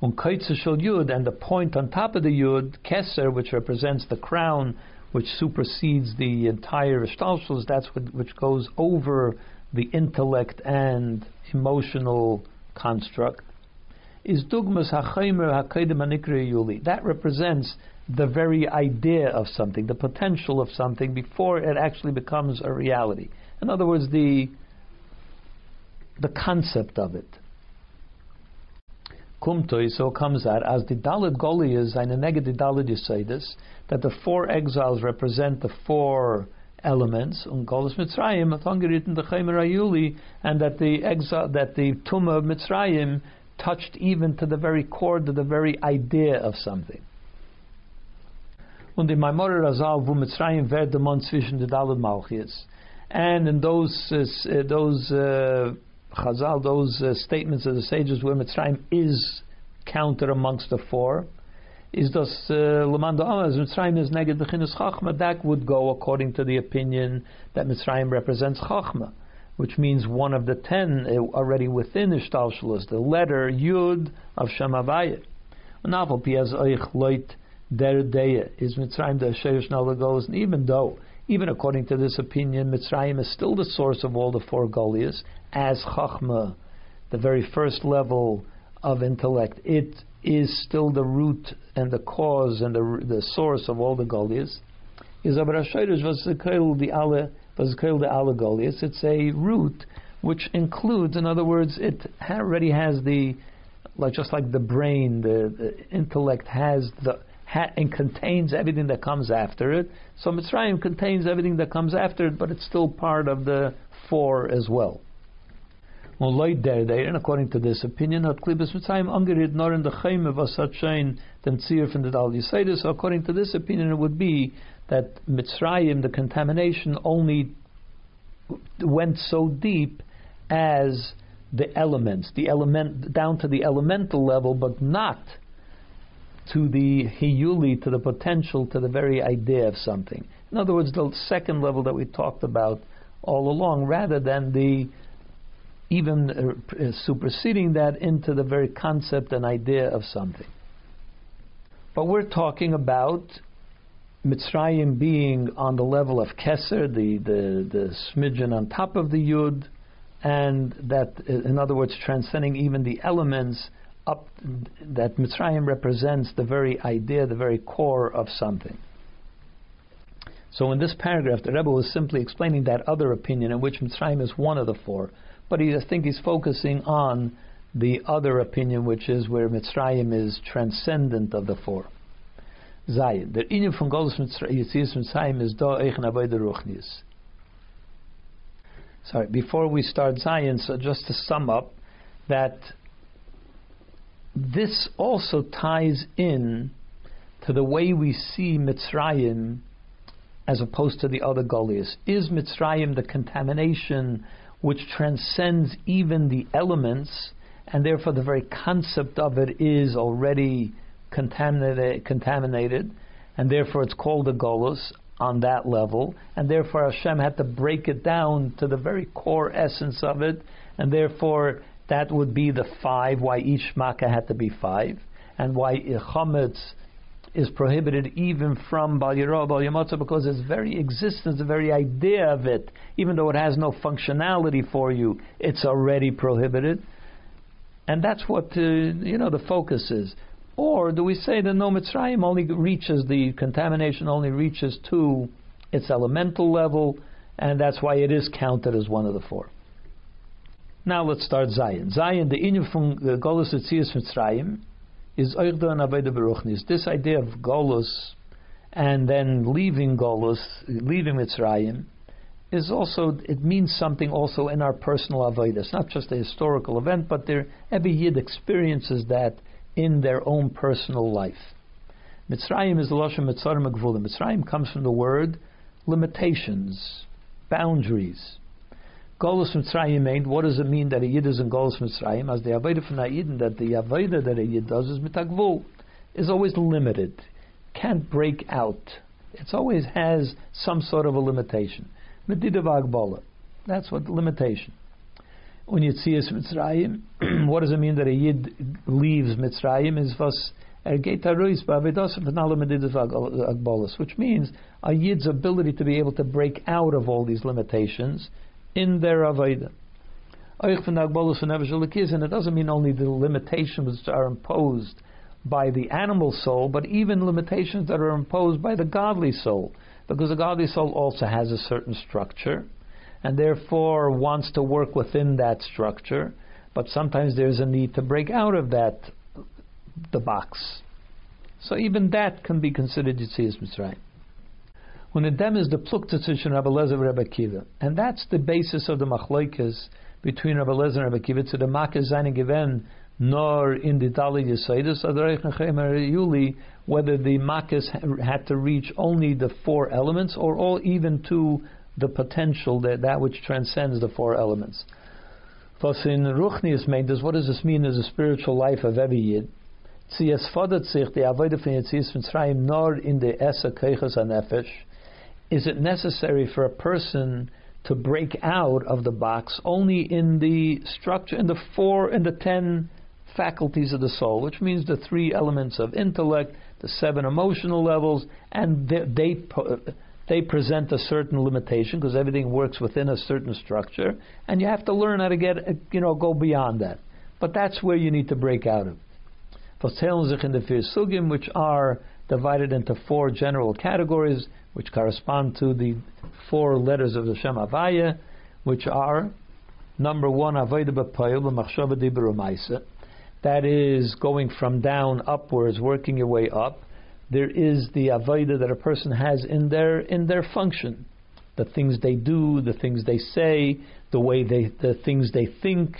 On Yud, and the point on top of the Yud, Keser, which represents the crown which supersedes the entire Ishtalshus, that's what, which goes over the intellect and emotional construct, is dugmas hachaymer hakedim yuli. That represents the very idea of something, the potential of something before it actually becomes a reality. In other words, the the concept of it. Kumtoi, so comes out as the Dalit Golias and the negative Dalit this that the four exiles represent the four elements, und Golis Mitzrayim, the Chaymer Ayuli, and that the exile, that the Tumah of Mitzrayim touched even to the very core, to the very idea of something. Und in Maimore Razal, wo Mitzrayim werde man zwischen the Dalet Malchias. And in those, uh, those uh, Chazal, those uh, statements of the sages where Mitzrayim is counted amongst the four, is das Lamanda Amaz, Mitzrayim is neged Bechinus Chachma, that would go according to the opinion that Mitzrayim represents Chachma, which means one of the ten uh, already within Ishtalshalos, the letter Yud of Shemavayah. Naval Piaz Oich Loit Der is Mitzrayim the Sheish goes, and even though, even according to this opinion, Mitzrayim is still the source of all the four Goliaths, as Chachma, the very first level of intellect, it is still the root and the cause and the, the source of all the was the the. It's a root which includes, in other words, it already has the like just like the brain, the, the intellect has the ha, and contains everything that comes after it. So Mitzrayim contains everything that comes after it, but it's still part of the four as well. And according to this opinion, hat Klibes Mitzrayim angerid nor in the Tzir from the Dal. So according to this opinion, it would be that Mitzrayim, the contamination, only went so deep as the elements, the element down to the elemental level, but not to the hiyuli, to the potential, to the very idea of something. In other words, the second level that we talked about all along, rather than the even uh, superseding that into the very concept and idea of something. But we're talking about Mitzrayim being on the level of Keser, the, the, the smidgen on top of the Yud, and that, in other words, transcending even the elements up that Mitzrayim represents the very idea, the very core of something. So in this paragraph, the Rebbe was simply explaining that other opinion in which Mitzrayim is one of the four, but he, I think he's focusing on the other opinion, which is where Mitzrayim is transcendent of the four. Zayin. Mitzrayim is do eichen ruchnis. Sorry, before we start Zayin, so just to sum up, that this also ties in to the way we see Mitzrayim as opposed to the other Goliaths. Is Mitzrayim the contamination which transcends even the elements, and therefore the very concept of it is already contaminated, contaminated and therefore it's called a golus on that level, and therefore Hashem had to break it down to the very core essence of it, and therefore that would be the five, why each makkah had to be five, and why chametz is prohibited even from Bal Yirah, Bal Yamotza, because its very existence, the very idea of it, even though it has no functionality for you, it's already prohibited. And that's what, uh, you know, the focus is. Or do we say that no Mitzrayim only reaches, the contamination only reaches to its elemental level, and that's why it is counted as one of the four. Now let's start Zion. Zion, the inyan from the Etzias Mitzrayim, is Aveda Beruchnis. This idea of Golus and then leaving Golus, leaving Mitzrayim, is also, it means something also in our personal Aveda. It's not just a historical event, but every Yid experiences that in their own personal life. Mitzrayim is the Lashon Mitzarim Agvulim. Mitzrayim comes from the word limitations, boundaries. Golus Mitzrayim what does it mean that a Yid is in Golus Mitzrayim? As the Avodah from Yidden, that the Avodah that a Yid does is mitagvul, is always limited, can't break out. It always has some sort of a limitation. Medidav Agbola, that's what limitation. When see Mitzrayim, what does it mean that a Yid leaves Mitzrayim? Is was which means a Yid's ability to be able to break out of all these limitations in their avodah. And it doesn't mean only the limitations which are imposed by the animal soul, but even limitations that are imposed by the godly soul. Because the godly soul also has a certain structure, and therefore wants to work within that structure, but sometimes there's a need to break out of that, the box. So even that can be considered Yitzias Mitzrayim. When it dem is the plukta zwischen Rabbi Lezer and Rabbi Kiva, and that's the basis of the machlokes between Rabbi Lezer and Rabbi Kiva. To the makas seine given nor in the Dali Yisaitis Yuli, whether the makes had to reach only the four elements or all even to the potential that that which transcends the four elements. Was in Ruchnius meint is what does this mean as a spiritual life of every yid? Tzias fordert sich die Avoide von Yetzias Mitzrayim nor in the Esa Keichas HaNefesh. Is it necessary for a person to break out of the box only in the structure, in the four, in the ten faculties of the soul, which means the three elements of intellect, the seven emotional levels, and they they, they present a certain limitation because everything works within a certain structure, and you have to learn how to get you know go beyond that. But that's where you need to break out of. which are divided into four general categories, which correspond to the four letters of the Shem Havaya, which are number one, Avodah B'Payil B'Machshava Dibur That is going from down upwards, working your way up. There is the Avodah that a person has in their in their function, the things they do, the things they say, the way they, the things they think,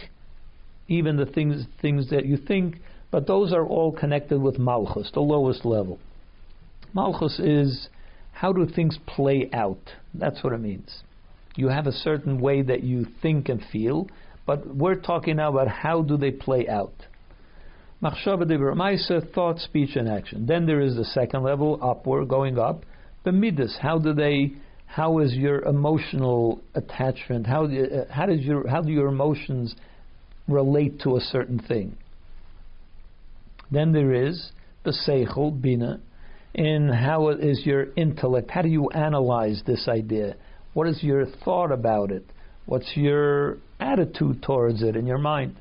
even the things things that you think. But those are all connected with Malchus, the lowest level. Malchus is how do things play out? That's what it means. You have a certain way that you think and feel, but we're talking now about how do they play out. Machshava de thought, speech, and action. Then there is the second level, upward, going up. The midas, how do they, how is your emotional attachment? How, uh, how does your, how do your emotions relate to a certain thing? Then there is the seichel, bina, in how is your intellect? How do you analyze this idea? What is your thought about it? What's your attitude towards it in your mind?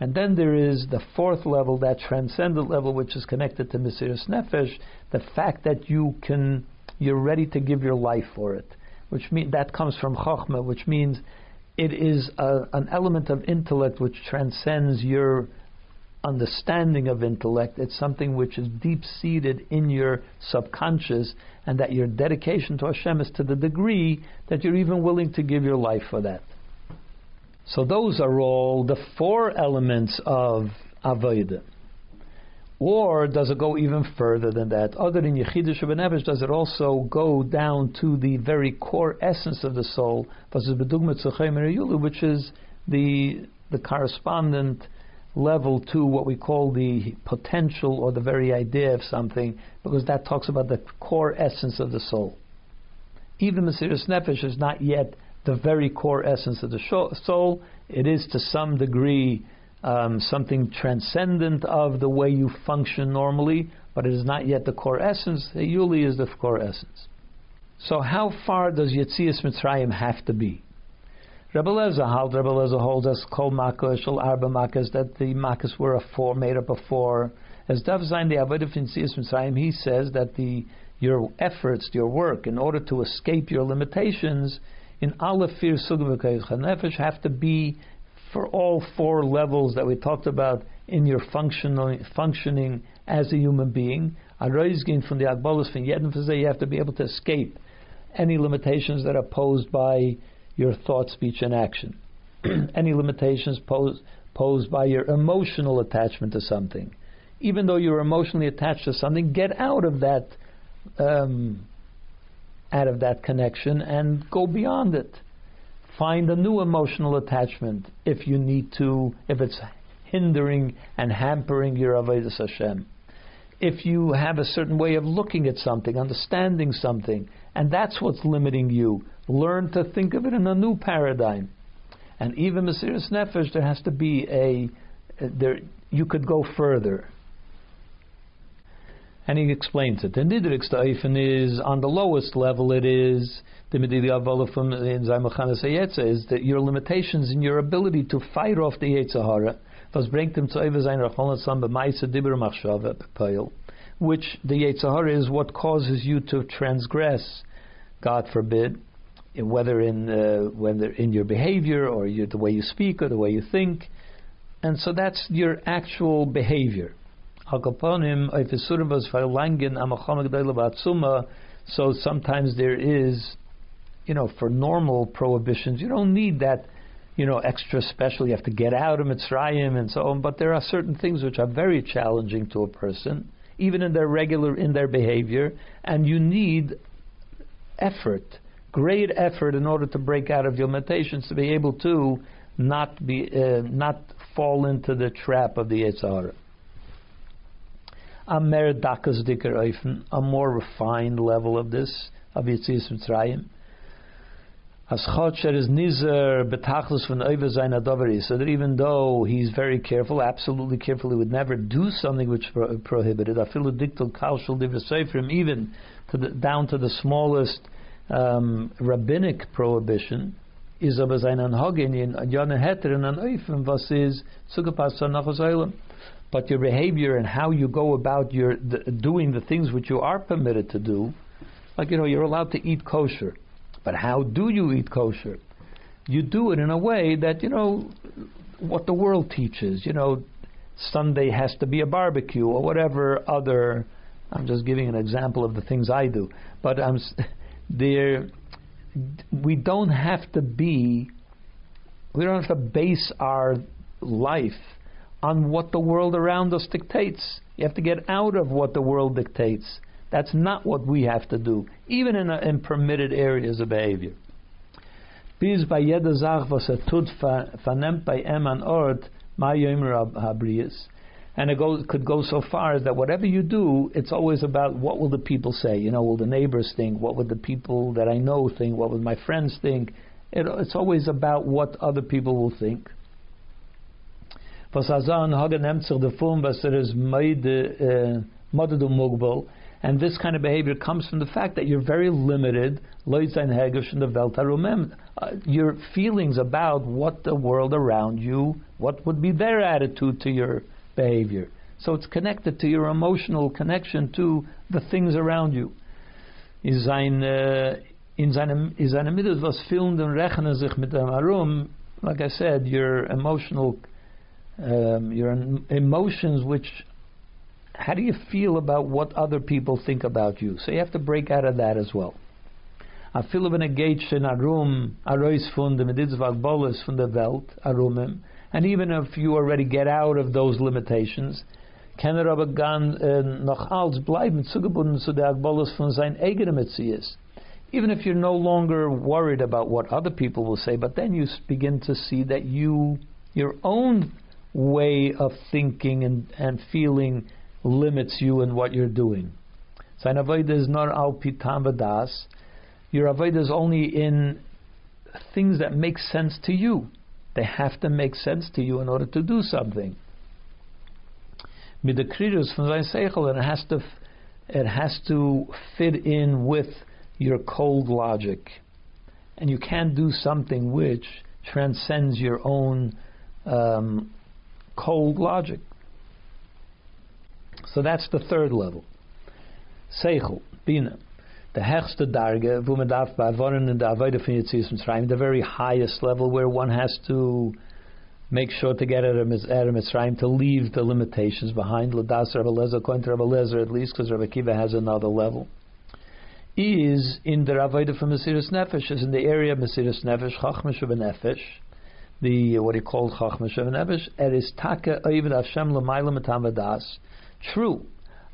And then there is the fourth level, that transcendent level, which is connected to Mesiris Nefesh, the fact that you can, you're ready to give your life for it, which mean that comes from Chokhmah, which means it is a, an element of intellect which transcends your understanding of intellect. It's something which is deep seated in your subconscious, and that your dedication to Hashem is to the degree that you're even willing to give your life for that. So those are all the four elements of Avodah. Or does it go even further than that? Other than Yechidah Shabbanevish, does it also go down to the very core essence of the soul, which is the the correspondent level to what we call the potential or the very idea of something, because that talks about the core essence of the soul. Even Mesiris Nefesh is not yet the very core essence of the soul. It is to some degree um, something transcendent of the way you function normally, but it is not yet the core essence. Yuli is the core essence. So, how far does Yetzias Mitzrayim have to be? Rebbe Lezer held, Rebbe Lezer holds us kol makkah shel arba makkahs that the makkahs were a four, made up of four. As Dav Zayin the Avodah Finzias Mitzrayim, he says that the your efforts, your work, in order to escape your limitations, in Aleph Fir Nefesh have to be for all four levels that we talked about in your functioning, functioning as a human being. Aroizgin from the Agbolos from Yedin you have to be able to escape any limitations that are posed by your thought, speech, and action. Any limitations posed, posed by your emotional attachment to something. Even though you're emotionally attached to something, get out of that um, out of that connection and go beyond it. Find a new emotional attachment if you need to, if it's hindering and hampering your Avodah Hashem. If you have a certain way of looking at something, understanding something, and that's what's limiting you, learn to think of it in a new paradigm. And even Mesiris Nefesh, there has to be a, there, you could go further. And he explains it. The nidrik steifen is on the lowest level. It is the is that your limitations in your ability to fight off the Yetzirah was bringt him zu over sein dibur machshava peil, which the Yetzirah is what causes you to transgress, God forbid, whether in uh, whether in your behavior or your, the way you speak or the way you think, and so that's your actual behavior. So sometimes there is, you know, for normal prohibitions, you don't need that, you know, extra special. You have to get out of Mitzrayim and so on. But there are certain things which are very challenging to a person, even in their regular in their behavior, and you need effort, great effort, in order to break out of your limitations to be able to not be uh, not fall into the trap of the Yitzhara. A mer oifen, a more refined level of this, of Yitzis Mitzrayim. As Chodsher is nizer betachlis from over sein adoveri, so that even though he's very careful, absolutely careful, he would never do something which pro- prohibited. Afilu diktul kalshul divrei even to the, down to the smallest um, rabbinic prohibition, is aber sein Anhagen in Jana Heter and an Eufen, was is but your behavior and how you go about your the, doing the things which you are permitted to do, like you know, you're allowed to eat kosher, but how do you eat kosher? You do it in a way that you know what the world teaches. You know, Sunday has to be a barbecue or whatever other. I'm just giving an example of the things I do, but I'm there. We don't have to be. We don't have to base our life on what the world around us dictates. You have to get out of what the world dictates. That's not what we have to do, even in, a, in permitted areas of behavior. Was tut. And it could go so far as that whatever you do, it's always about what will the people say. You know, will the neighbors think? What would the people that I know think? What would my friends think? It, it's always about what other people will think Mugbal. And this kind of behavior comes from the fact that you're very limited, uh, your feelings about what the world around you, what would be their attitude to your behavior. So it's connected to your emotional connection to the things around you. In uh, in seinem, in seinem Mittel, was filmen rechnen sich mit dem Arum, like I said, your emotional um, your emotions, which how do you feel about what other people think about you? So you have to break out of that as well. I feel in a gate in a room, a rois von the meditzvag bolus from the welt, a room, and even if you already get out of those limitations, er aber gan uh, noch als bleiben zugebunden zu der Agbolus von sein. Even if you're no longer worried about what other people will say, but then you begin to see that you, your own way of thinking and, and feeling limits you in what you're doing. Sein Avodah is not al pitam vadas. Your Avodah is only in things that make sense to you. They have to make sense to you in order to do something. Mit the kridus from sein seichel, and it has to, it has to fit in with your cold logic, and you can't do something which transcends your own um, cold logic. So that's the third level. Seichel, Bina. The hechste darge, wo man darf bewohnen in der Avoide Yitzis Mitzrayim, the very highest level where one has to make sure to get out of Mitzrayim, to leave the limitations behind. Ladas Rabbi Lezer, according to Lezer at least, because Rabbi Kiva has another level, is in the Avoide from Mesiris Nefesh, is in the area of Mesiris Nefesh, Chachmish of Nefesh, the what he called Chachma Shevanevish, er is taka oivid Hashem l'mayla True,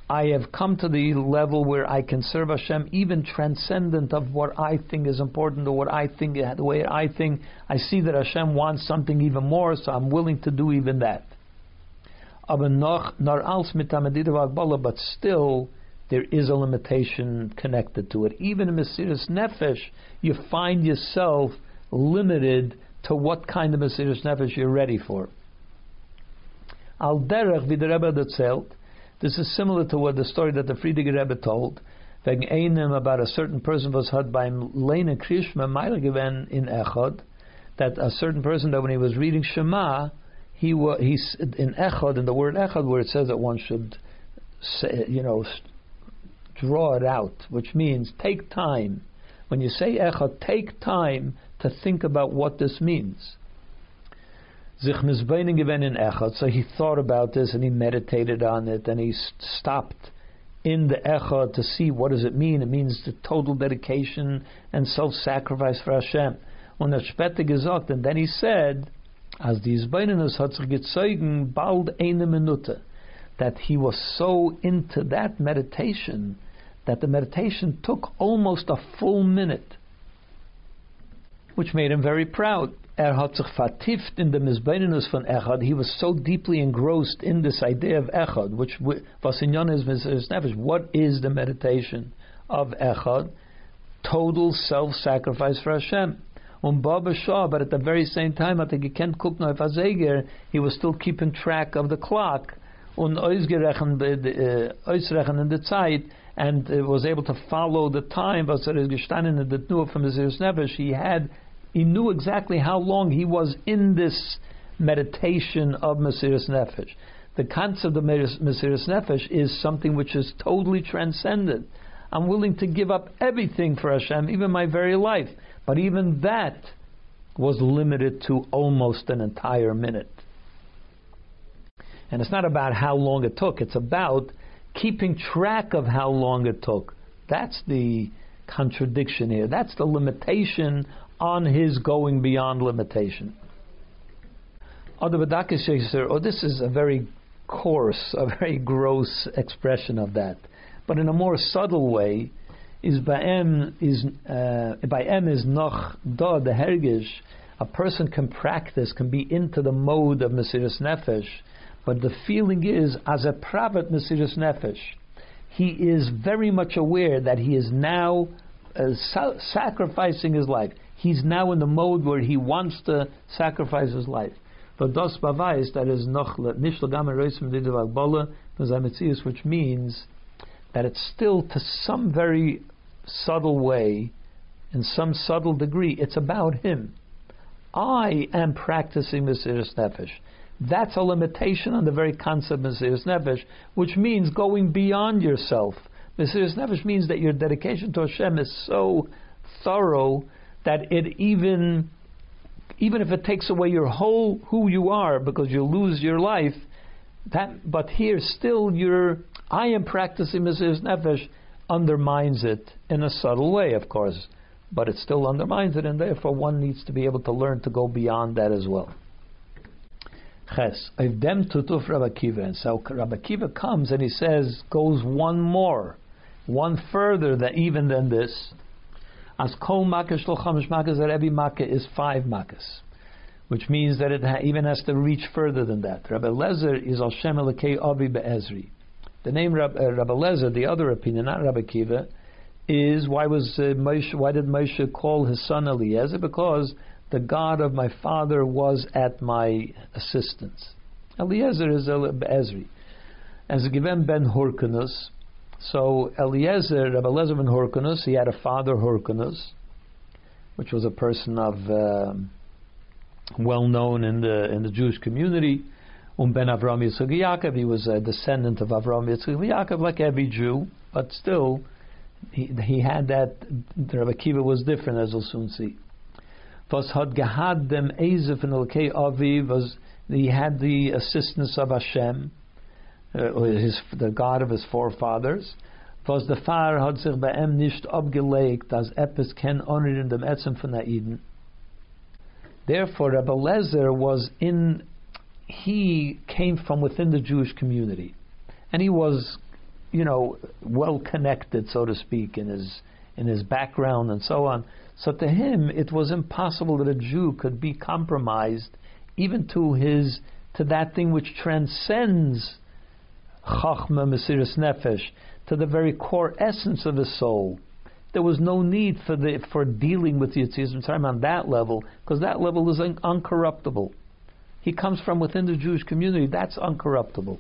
I have come to the level where I can serve Hashem even transcendent of what I think is important or what I think, the way I think. I see that Hashem wants something even more, so I'm willing to do even that. But still, there is a limitation connected to it. Even in Mesiris Nefesh, you find yourself limited to what kind of Mesiris Nefesh you're ready for. Al derech This is similar to what the story that the Frierdiker Rebbe told. About a certain person was had beim Lene Krishma Meile given in Echad, that a certain person that when he was reading Shema, he was in Echad in the word Echad where it says that one should say, you know draw it out, which means take time. When you say Echad, take time to think about what this means. Zich misbeinen given in Echad, so he thought about this and he meditated on it and he stopped in the Echad to see what does it mean. It means the total dedication and self-sacrifice for Hashem. Und er später gesagt, and then he said, as die Isbeinenus hat sich gezeugen, bald eine Minute, that he was so into that meditation that the meditation took almost a full minute, which made him very proud. Er hat sich vertieft in the Mizbeinenus von Echad. He was so deeply engrossed in this idea of Echad, which was in Yonis Nefesh. What is the meditation of Echad? Total self-sacrifice for Hashem. Um Baba Shah, but at the very same time, I think he can't cook he was still keeping track of the clock. Und ausgerechnet, ausrechnen in the Zeit, and uh, was able to follow the time, was er in the Tnuah from Mesiris Nefesh, he had, he knew exactly how long he was in this meditation of Mesiris Nefesh. The concept of Mesiris Nefesh is something which is totally transcendent. I'm willing to give up everything for Hashem, even my very life. But even that was limited to almost an entire minute. And it's not about how long it took, it's about keeping track of how long it took. That's the contradiction here. That's the limitation on his going beyond limitation. Says, oh, this is a very coarse, a very gross expression of that. But in a more subtle way, is ba'em is uh, ba'em is noch da the hergish. A person can practice, can be into the mode of Mesiris Nefesh, but the feeling is as a private Mesiris Nefesh. He is very much aware that he is now uh, sa- sacrificing his life. He's now in the mode where he wants to sacrifice his life. But das bavais that is noch nicht gamer which means that it's still to some very subtle way, in some subtle degree, it's about him. I am practicing Mesiris Nefesh. That's a limitation on the very concept of Mesiris Nefesh, which means going beyond yourself. Mesiris Nefesh means that your dedication to Hashem is so thorough that it even, even if it takes away your whole who you are because you lose your life, that, but here still you're, I am practicing Mesiris Nefesh undermines it in a subtle way, of course, but it still undermines it, and therefore one needs to be able to learn to go beyond that as well. Ches. If dem tutuf Rabbi Kiva, and so Rabbi Kiva comes and he says, goes one more, one further than even than this. As kol makas shlo chamish makkahs, that every makkah is five makas, which means that it ha- even has to reach further than that. Rabbi Lezer is al shem elokei avi be'ezri. The name Rab, uh, Rabbi Lezer, the other opinion, not Rabbi Kiva, is why was uh, Moshe, why did Moshe call his son Eliezer? Because the God of my father was at my assistance. Eliezer is Ezri. As given ben Hurkanus, so Eliezer, Rabbi Eliezer ben Hurkanus, he had a father Hurkanus, which was a person of uh, well known in the in the Jewish community. Um ben Avram Yitzchak Yaakov, he was a descendant of Avram Yitzchak Yaakov, like every Jew, but still, he, he had that. Rabbi Kiva was different, as we'll soon see was had gehad dem Ezef and Avi was he had the assistance of Hashem, uh, his, the God of his forefathers. Was the Far had sich bei ihm nicht abgelegt, as etwas ken honor in dem Etzem von. Therefore, Rabbi Lezer was in, he came from within the Jewish community. And he was, you know, well connected, so to speak, in his, in his background and so on. So to him, it was impossible that a Jew could be compromised even to his to that thing which transcends Chachma Mesiris Nefesh, to the very core essence of his soul. There was no need for the for dealing with Yetzias Mitzrayim on that level, because that level is un- uncorruptible. He comes from within the Jewish community. That's uncorruptible.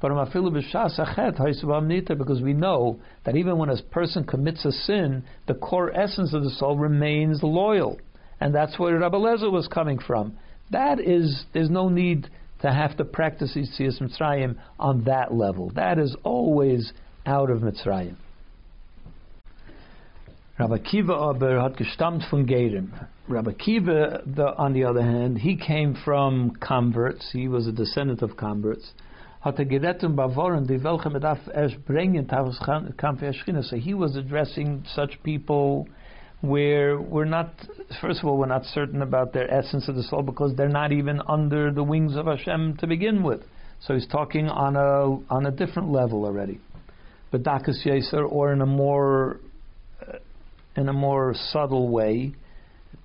because we know that even when a person commits a sin, the core essence of the soul remains loyal. And that's where Rabbi Lezer was coming from. That is, there's no need to have to practice Yetzias Mitzrayim on that level. That is always out of Mitzrayim. Rabbi Kiva gestammt von Gerim. Rabbi Kiva, the, on the other hand, he came from converts. He was a descendant of converts. Er So he was addressing such people where we're not, first of all, we're not certain about their essence of the soul because they're not even under the wings of Hashem to begin with. So he's talking on a on a different level already. But Dakas Yeser, or in a more uh, in a more subtle way.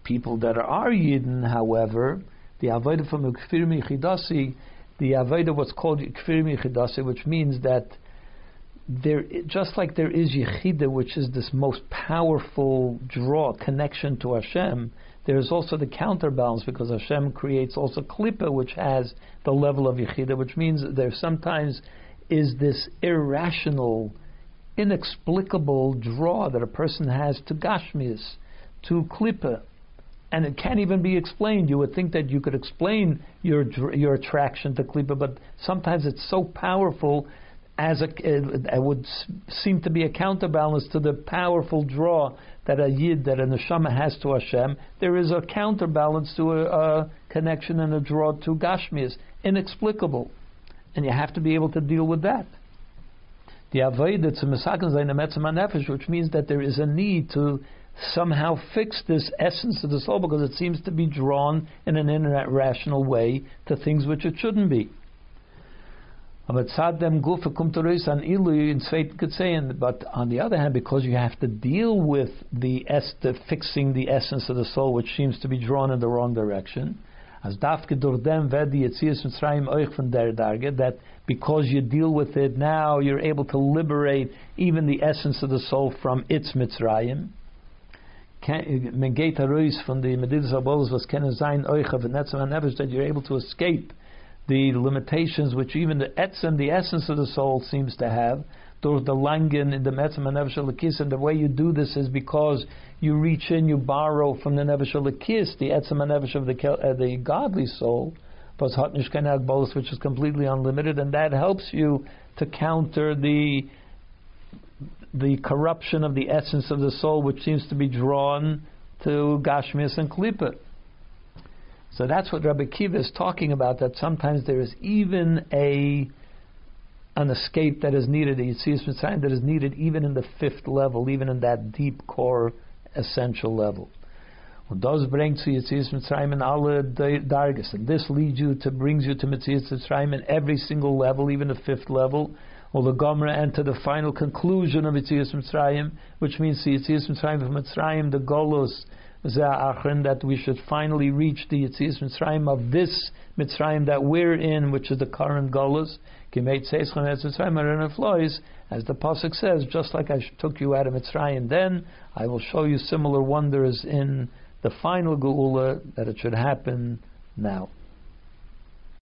People that are Yidden, however, the Avodah from Kfir Michidasi, the Avodah what's called Kfir Michidasi, which means that there, just like there is Yechida, which is this most powerful draw, connection to Hashem, there is also the counterbalance because Hashem creates also Klippa, which has the level of Yechida, which means there sometimes is this irrational inexplicable draw that a person has to Gashmias, to Klippa, and it can't even be explained. You would think that you could explain your your attraction to Klippa, but sometimes it's so powerful as a, it would seem to be a counterbalance to the powerful draw that a yid, that a neshama has to Hashem. There is a counterbalance to a, a connection and a draw to Gashmias, inexplicable, and you have to be able to deal with that the avodah to nefesh, which means that there is a need to somehow fix this essence of the soul because it seems to be drawn in an irrational way to things which it shouldn't be. But on the other hand, because you have to deal with the, es- fixing the essence of the soul, which seems to be drawn in the wrong direction, as dafke door dem ved Yetzias Mitzrayim der Darge, that because you deal with it now, you're able to liberate even the essence of the soul from its Mitzrayim. Ruiz from the Medidas was euch of that you're able to escape the limitations which even the etzem, the essence of the soul, seems to have durch the langen in the Metzem Nefesh Elokis, and the way you do this is because you reach in, you borrow from the Nefesh Elokis, the Etzem Nefesh of the, uh, the godly soul, which is completely unlimited, and that helps you to counter the the corruption of the essence of the soul, which seems to be drawn to Gashmis and Klippa. So that's what Rabbi Kiva is talking about. That sometimes there is even a an escape that is needed, a Mitzrayim that is needed even in the fifth level, even in that deep core essential level. Und das bringt zu Yetzias Mitzrayim in alle Darges. And this leads you to, brings you to Yetzias Mitzrayim in every single level, even the fifth level. Or the Gomra enter the final conclusion of Yetzias Mitzrayim, which means the Yetzias Mitzrayim of Mitzrayim, the Golos, that we should finally reach the Yetzias Mitzrayim of this Mitzrayim that we're in, which is the current Golos. As the pasuk says, just like I took you out of Mitzrayim, then I will show you similar wonders in the final Geula that it should happen now.